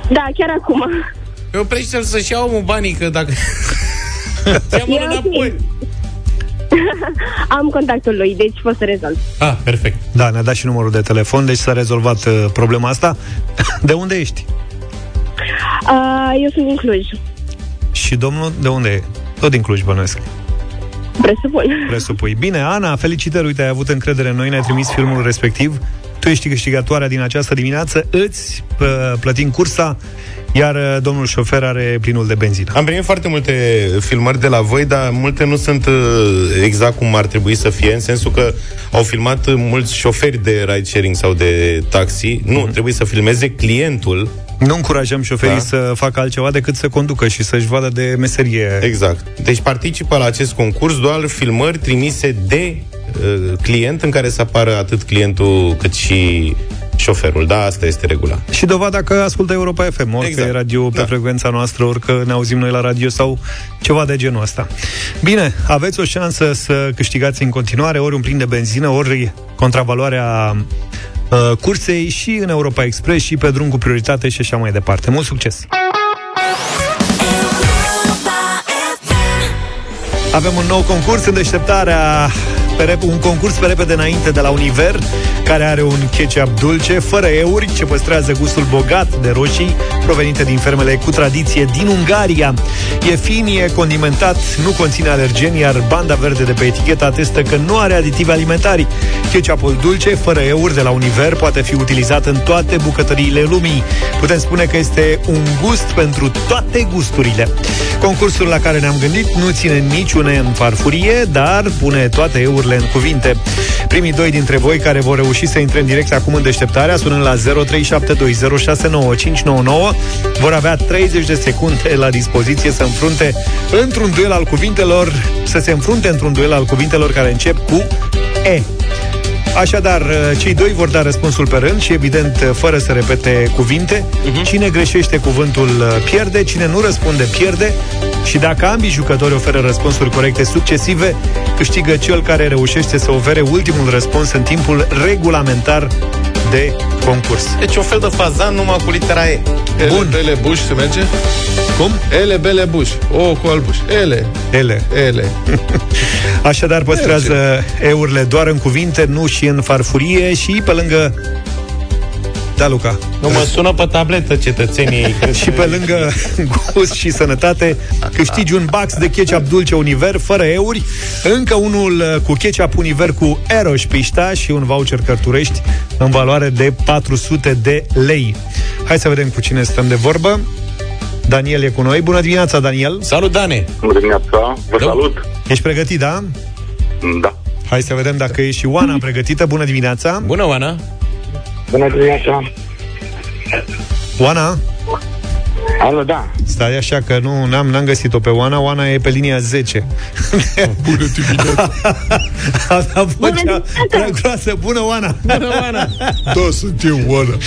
S14: Da, chiar acum.
S4: Eu oprește-l să-și ia omul banii, că dacă... Ia-mă
S14: E ok.
S4: înapoi. [LAUGHS]
S14: Am contactul lui, deci pot să rezolv.
S4: Ah, perfect.
S2: Da, ne-a dat și numărul de telefon, deci s-a rezolvat uh, problema asta. [LAUGHS] De unde ești?
S14: Uh, eu sunt din Cluj.
S2: Și domnul, de unde e? Tot din Cluj, bănuiesc.
S14: Presupun.
S2: Presupui. Bine, Ana, felicitări, uite, ai avut încredere în noi, ne-ai trimis filmul respectiv. Tu ești câștigătoarea din această dimineață, îți uh, plătim cursa, iar uh, domnul șofer are plinul de benzină.
S4: Am primit foarte multe filmări de la voi, dar multe nu sunt uh, exact cum ar trebui să fie, în sensul că au filmat uh, mulți șoferi de ride-sharing sau de taxi. Nu, trebuie să filmeze clientul.
S2: Nu încurajăm șoferii
S4: Da.
S2: să facă altceva decât să conducă și să-și vadă de meserie.
S4: Exact. Deci participă la acest concurs doar filmări trimise de uh, client în care să apară atât clientul cât și șoferul. Da, asta este regula.
S2: Și dovada că ascultă Europa FM, orică
S4: Exact.
S2: e radio pe
S4: Da.
S2: frecvența noastră, orică ne auzim noi la radio sau ceva de genul ăsta. Bine, aveți o șansă să câștigați în continuare ori un plin de benzină, ori contravaloarea uh, cursei și în Europa Express și pe drum cu prioritate și așa mai departe. Mult succes! Avem un nou concurs în deșteptarea pe rep- un concurs pe repede înainte de la Univer, care are un ketchup dulce, fără euri, ce păstrează gustul bogat de roșii provenite din fermele cu tradiție din Ungaria. E fin, e condimentat, nu conține alergeni, iar banda verde de pe etichetă atestă că nu are aditivi alimentari. Ketchupul dulce, fără euri de la Univer, poate fi utilizat în toate bucătăriile lumii. Putem spune că este un gust pentru toate gusturile. Concursul la care ne-am gândit nu ține niciune în farfurie, dar pune toate eurile în cuvinte. Primii doi dintre voi care vor reuși să intre în direct acum în deșteptarea, sunând la 0372069599, vor avea 30 de secunde la dispoziție să înfrunte într-un duel al cuvintelor, să se înfrunte într-un duel al cuvintelor care încep cu E. Așadar, cei doi vor da răspunsul pe rând și, evident, fără să repete cuvinte. Cine greșește cuvântul pierde, cine nu răspunde pierde și dacă ambii jucători oferă răspunsuri corecte succesive, câștigă cel care reușește să ofere ultimul răspuns în timpul regulamentar de concurs.
S4: Deci o fel de fazan numai cu litera E.
S3: Ele, Bun. bele, buș, se merge?
S2: Cum?
S3: Ele, bele, buș. O cu albuș. Ele.
S2: Ele.
S3: Ele. [LAUGHS]
S2: Așadar, păstrează eurile doar în cuvinte, nu și în farfurie și pe lângă... Da, Luca.
S4: Nu mă sună pe tabletă cetățenii. [LAUGHS] cred
S2: și
S4: că-
S2: pe lângă gust și sănătate, câștigi un box de ketchup dulce Univer fără euri, încă unul uh, cu ketchup Univer cu Eroș Pișta și un voucher Cărturești în valoare de 400 de lei. Hai să vedem cu cine stăm de vorbă. Daniel e cu noi. Bună dimineața, Daniel!
S4: Salut, Dane!
S10: Bună dimineața, vă salut!
S2: Ești pregătit, da?
S10: Da.
S2: Hai să vedem dacă e și Oana pregătită. Bună dimineața!
S4: Bună, Oana!
S8: Bună dimineața!
S2: Oana?
S8: Alo, da.
S2: Stai așa că nu n-am, n-am găsit-o pe Oana. Oana e pe linia 10. [LAUGHS]
S3: Bună dimineața!
S2: Avea vocea prea groasă. Bună, Oana!
S4: Bună, Oana!
S3: Da, sunt eu, Oana.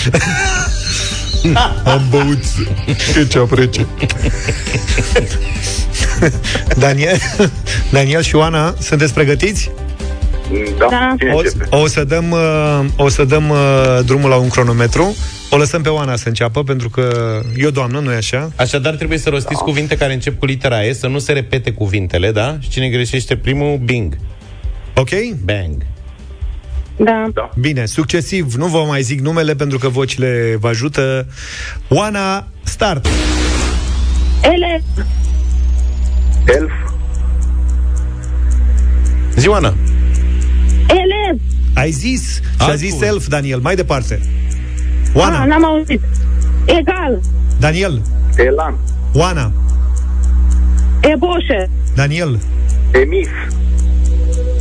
S3: Am băut ketchup rece.
S2: Daniel, Daniel și Oana, sunteți pregătiți?
S10: Da,
S14: Da.
S10: cine
S2: O,
S10: începe?
S2: o să dăm, uh, o să dăm uh, drumul la un cronometru. O lăsăm pe Oana să înceapă, pentru că eu, doamnă, nu e așa?
S4: Așadar, trebuie să rostiți cuvinte care încep cu litera E, să nu se repete cuvintele, da? Și cine greșește primul, bing.
S2: Ok?
S4: Bang.
S14: Da.
S2: Bine, succesiv, nu vă mai zic numele pentru că vocile vă ajută. Oana, start!
S14: Ele,
S10: Elf,
S4: Zioana.
S14: Ele.
S2: Ai zis și a
S4: Alt
S2: zis
S4: cuvânt.
S2: Elf, Daniel. Mai departe.
S14: Ah,
S2: Oana,
S14: n-am auzit. Egal.
S2: Daniel,
S10: Elan,
S2: Oana,
S14: Eboșe.
S2: Daniel,
S10: Emis,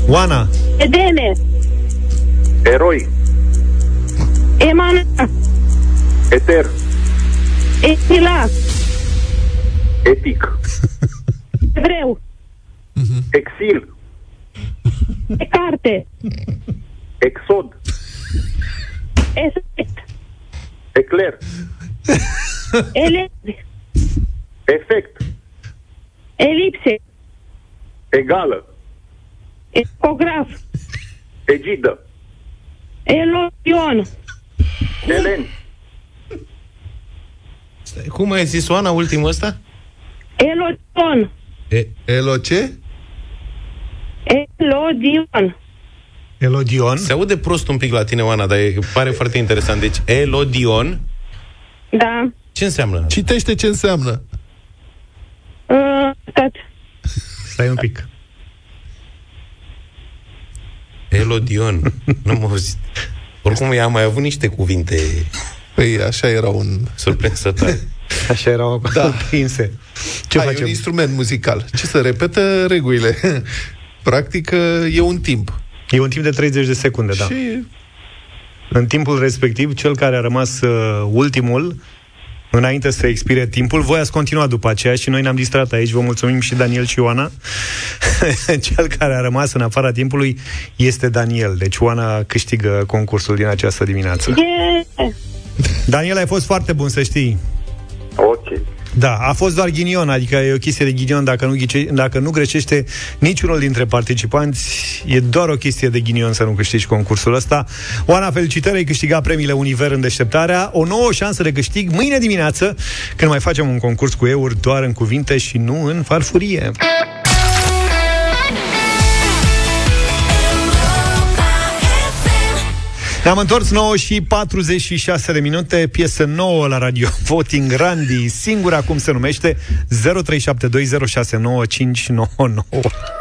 S2: Oana,
S14: Edene.
S10: Eroi,
S14: Emana.
S10: Eter,
S14: Etila.
S10: Etic, [LAUGHS]
S14: Evreu.
S10: Exil,
S14: Ecarte. [LAUGHS]
S10: Exod,
S14: Efect.
S10: Ecler,
S14: Ele.
S10: Efect,
S14: Elipse.
S10: Egală,
S14: Ecograf.
S10: Egidă,
S14: Eloion.
S10: Elen,
S4: Stai, Cum ai zis, Oana, ultimul ăsta?
S14: Elodion.
S4: E,
S3: Elo ce?
S14: Elodion.
S2: Elodion.
S4: se aude prost un pic la tine, Oana, dar e, pare foarte interesant. Deci, Elodion,
S14: Da.
S4: ce înseamnă?
S3: Citește ce înseamnă.
S14: Uh, tot.
S2: Stai un pic.
S4: Elodion. [LAUGHS] nu m-au auzit. Oricum, ea a mai avut niște cuvinte
S3: Păi așa era un...
S4: surprinsătoare. [LAUGHS]
S2: Așa erau
S3: Da.
S2: prinse. Ce
S3: Hai, e
S2: facem?
S3: un instrument muzical. Ce să repetă regulile. [LAUGHS] Practic, e un timp.
S2: E un timp de 30 de secunde, da.
S3: Și
S2: În timpul respectiv, cel care a rămas uh, ultimul, înainte să expire timpul, voi ați continuat după aceea și noi ne-am distrat aici. Vă mulțumim și Daniel și Oana. [LAUGHS] cel care a rămas în afara timpului este Daniel. Deci Oana câștigă concursul din această dimineață.
S6: Yeah.
S2: Daniel, ai fost foarte bun, să știi.
S10: Ok.
S2: Da, a fost doar ghinion, adică e o chestie de ghinion dacă nu, ghice, dacă nu greșește niciunul dintre participanți, e doar o chestie de ghinion să nu câștigi concursul ăsta. Oana, felicitări, ai câștigat premiile Univer în deșteptarea, o nouă șansă de câștig mâine dimineață, când mai facem un concurs cu euri doar în cuvinte și nu în farfurie. Ne-am întors 9 și 46 de minute, piesă nouă la radio [LAUGHS] Voting Randy, singura cum se numește 0372069599.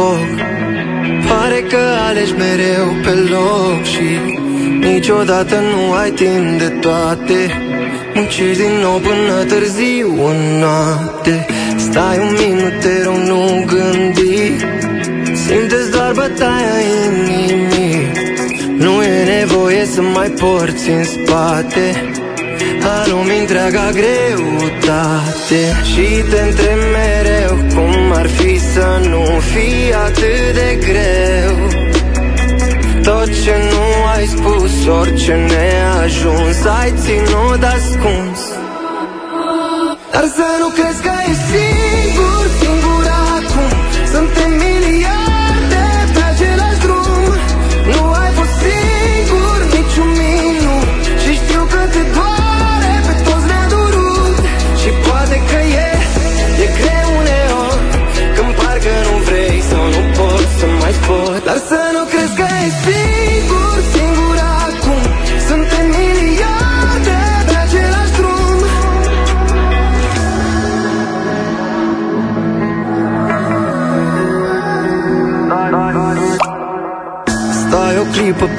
S13: Foc. Pare că alegi mereu pe loc Și niciodată nu ai timp de toate. Muncești din nou până târziu în noapte. Stai un minut, te rog, nu gândi. Simte-ți doar bătaia inimii. Nu e nevoie să mai porți în spate a lumii întreaga greutate Și te întreb mereu Cum ar fi să nu fie atât de greu. Tot ce nu ai spus Orice neajuns Ai ținut ascuns. Dar să nu crezi că e singur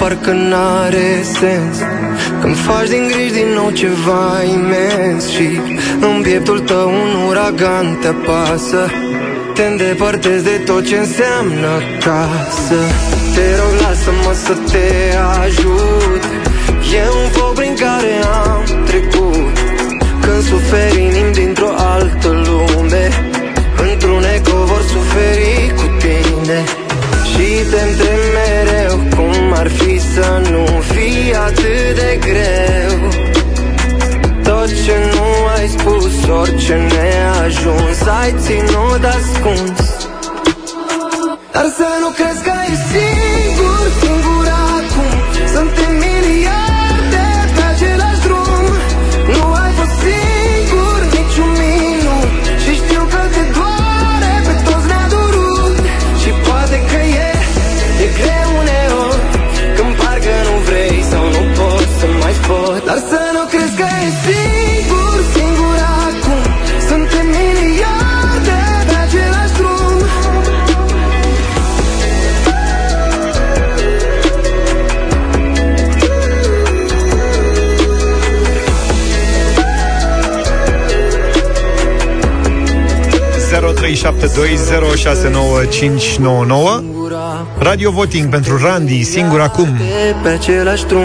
S13: parcă n-are sens. Când faci din griji din nou ceva imens Și în pieptul tău un uragan te apasă Te îndepărtezi de tot ce înseamnă casă. Te rog, lasă-mă să te ajut. E un foc prin care am trecut. Când suferi inimi dintr-o altă lume Într-un eco vor suferi cu tine. Și te întreb atât de greu. Tot ce nu ai spus Orice neajuns Ai ținut ascuns
S2: Radio Voting pentru Randy, singur acum.
S13: pe același drum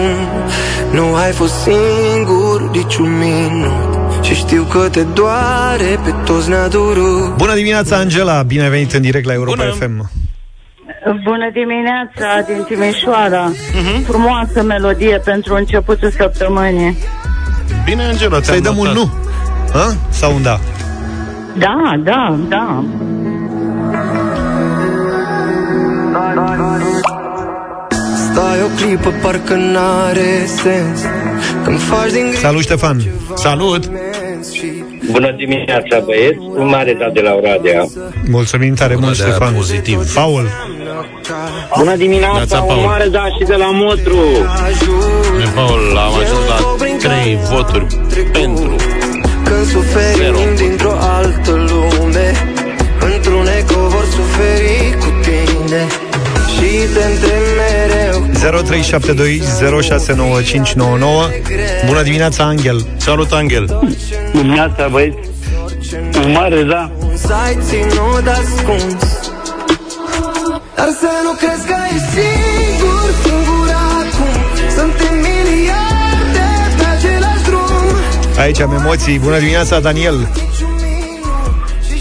S13: Nu ai fost singur niciun minut Și știu că te doare pe toți ne-a durut
S2: Bună dimineața, Angela! Bine ai venit în direct la Europa Bună. FM.
S16: Bună dimineața din Timișoara. Frumoasă melodie pentru începutul săptămânii.
S3: Bine, Angela,
S2: Să-i dăm un nu. Ha? Sau un da?
S16: Da, da, da.
S13: Stai o clipă, parcă n-are sens Când faci din griji
S2: Salut, Ștefan!
S13: Salut! Și
S8: Bună dimineața, băieți. Un mare dat de la Oradea.
S2: Mulțumim tare mult, Ștefan.
S4: pozitiv.
S2: Paul.
S8: Bună dimineața,
S4: Neața,
S8: un
S4: Paul.
S8: mare da și de la Motru.
S4: Bine, Paul, am ajuns la 3 voturi pentru.
S13: Când suferim dintr-o altă lume. Într-un eco vor suferi cu tine. Și te întreb mereu.
S2: 0372069599 Bună dimineața, Angel.
S4: Salut, Angel.
S8: Dimineața, băieți. Un mare da.
S13: Să-ai ținut ascuns. Dar să nu crezi că ești
S2: Aici am emoții Bună dimineața, Daniel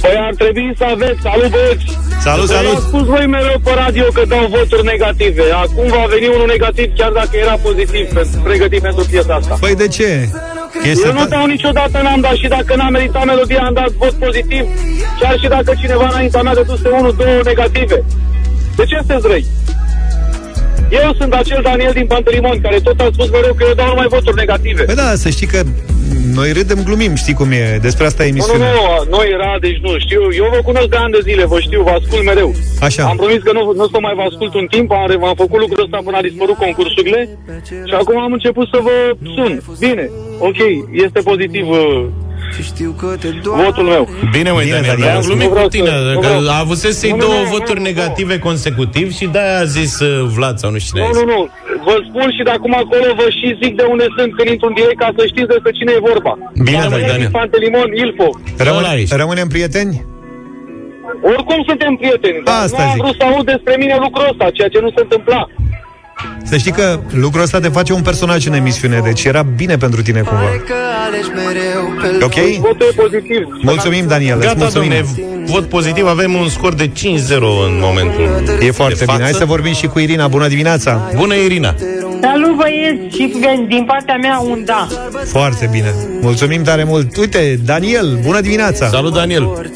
S9: Păi ar trebui să aveți, salut băieți!
S2: Salut,
S9: Păi
S2: salut.
S9: Am spus voi mereu pe radio că dau voturi negative. Acum va veni unul negativ chiar dacă era pozitiv, pentru- pregătit pentru piesa asta.
S2: Păi de ce? Este
S9: Eu nu dau niciodată, n-am dat și dacă n-am meritat melodia, am dat vot pozitiv. Chiar și dacă cineva înaintea mea dăduse unul, două negative. De ce sunteți răi? Eu sunt acel Daniel din Pantelimon, care tot a spus mereu că eu dau numai voturi negative.
S2: Păi da, să știi că noi râdem, glumim, știi cum e Despre asta e
S9: Nu, nu,
S2: emisiunea
S9: nu, noi era, deci nu știu, eu vă cunosc de ani de zile, vă știu, vă ascult mereu.
S2: Așa.
S9: Am promis că nu, nu o să mai vă ascult un timp, am, am făcut lucrul ăsta până a dispărut concursurile și acum am început să vă sun. Bine, ok, este pozitiv uh, votul meu.
S4: Bine, măi,
S2: Bine,
S4: Daniel,
S2: Daniel.
S4: am glumit
S9: Nu vreau
S4: cu tine,
S9: să- nu
S4: că
S9: vreau-
S4: a avusese
S9: Nu, nu,
S4: două
S9: nu,
S4: voturi
S9: nu, nu.
S4: negative consecutiv și de-aia a zis uh, Vlad sau nu știu cine a
S9: Nu,
S4: zis.
S9: nu, nu, vă spun și de acum acolo vă și zic de unde sunt când intru în direct ca să știți despre cine e vorba.
S2: Bine,
S9: Daniel
S2: Daniel.
S9: din Pantelimon, Ilfo.
S2: Rămâne,
S4: Ăla ești.
S2: Rămânem prieteni?
S9: Oricum suntem prieteni, dar
S2: Asta
S9: nu am
S2: zic.
S9: vrut să aud despre mine lucrul ăsta, ceea ce nu se întâmpla.
S2: Să știi că lucrul ăsta te face un personaj în emisiune Deci era bine pentru tine cumva
S13: Că alegi mereu pe
S2: Ok?
S9: Votul e pozitiv.
S2: Mulțumim, Daniel, îți
S4: Gata,
S2: mulțumim
S4: domne, vot pozitiv, avem un scor de 5-0 în momentul
S2: E foarte
S4: de
S2: bine,
S4: față.
S2: hai să vorbim și cu Irina Bună dimineața
S4: Bună, Irina!
S16: Salut băieți și din partea mea un da.
S2: Foarte bine, mulțumim tare mult Uite, Daniel, bună dimineața
S4: Salut, Daniel!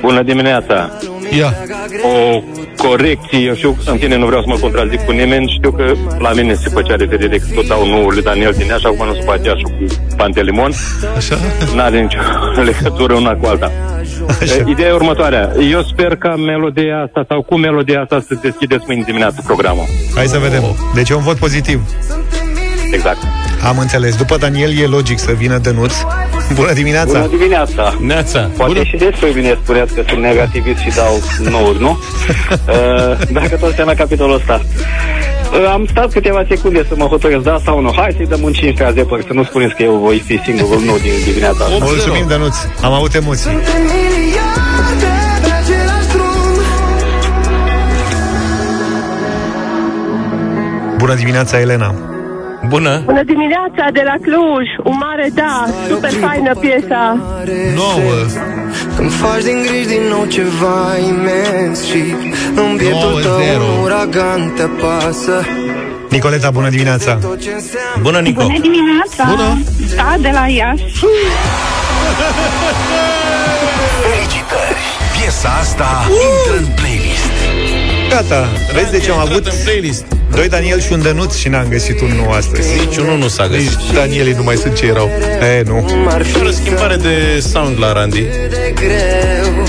S8: Bună dimineața!
S3: Ia.
S8: O corecție, eu știu, în fine nu vreau să mă contrazic cu nimeni, știu că la mine se făcea referire că tot dau nouă lui Daniel din Iași, acum nu se face Iași cu Pantelimon.
S3: Așa?
S8: N-are nicio [LAUGHS] legătură una cu alta. E, Ideea e următoarea. Eu sper ca melodia asta sau cu melodia asta să deschideți mâine dimineață programul.
S2: Hai să vedem Deci e un vot pozitiv
S8: Exact.
S2: Am înțeles, după Daniel e logic să vină Dănuț Bună dimineața
S8: Bună dimineața!
S4: Neața!
S8: Poate
S4: Bună.
S8: și despre mine spuneați că sunt negativist și dau nouri, nu? [LAUGHS] Uh, dacă tot suntem la capitolul ăsta. Uh, am stat câteva secunde să mă hotărăsc da sau nu. Hai să-i dăm un 15 de păr, să nu spuneți că eu voi fi singurul nu din dimineața asta.
S2: Mulțumim, Dănuț, am avut emoții
S13: miliarde pe același drum
S2: Bună dimineața, Elena
S4: Bună!
S14: Bună dimineața de la Cluj, un mare da, super faină piesa.
S3: Nouă.
S13: Când faci din griji din nou ceva imens Și în pieptul
S3: Nouă,
S13: tău
S3: zero.
S13: un uragan te pasă
S2: Nicoleta, bună dimineața
S4: Bună, Nico!
S6: Bună dimineața!
S3: Bună.
S6: Da, de la Iași.
S1: Felicitări! Piesa asta intră în playlist.
S2: Gata, vezi de ce am avut
S4: în playlist.
S2: Doi Daniel și un Dănuț și n-am găsit un nou astăzi
S4: Niciunul nu s-a găsit.
S3: Nici Danielii nu mai sunt ce erau.
S2: E, nu
S4: Fără schimbare de sound la Randy.
S13: de greu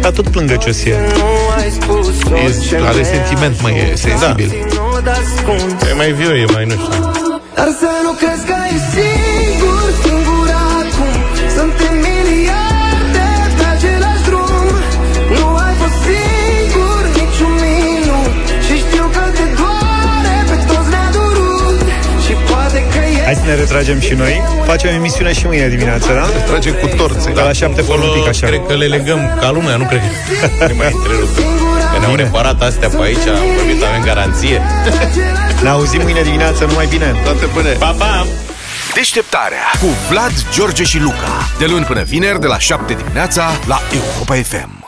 S2: Dar tot plângăcios e
S13: Nu ai spus
S3: E, are sentiment, mai e sensibil.
S13: ținut ascuns
S4: E mai viu, e mai nu știu.
S13: Dar să nu crezi
S2: ne retragem și noi Facem emisiune și mâine dimineață, da?
S3: Trage cu torțe.
S2: De la șapte fără un pic așa
S4: Cred că le legăm ca lumea, nu cred că [LAUGHS] ne mai întrerup. Că ne-au reparat astea pe aici, am vorbit, avem garanție.
S2: Ne auzim mâine dimineață, numai bine
S3: Toate bune.
S4: Pa, pa!
S1: Deșteptarea cu Vlad, George și Luca. De luni până vineri, de la 7 dimineața, la Europa FM.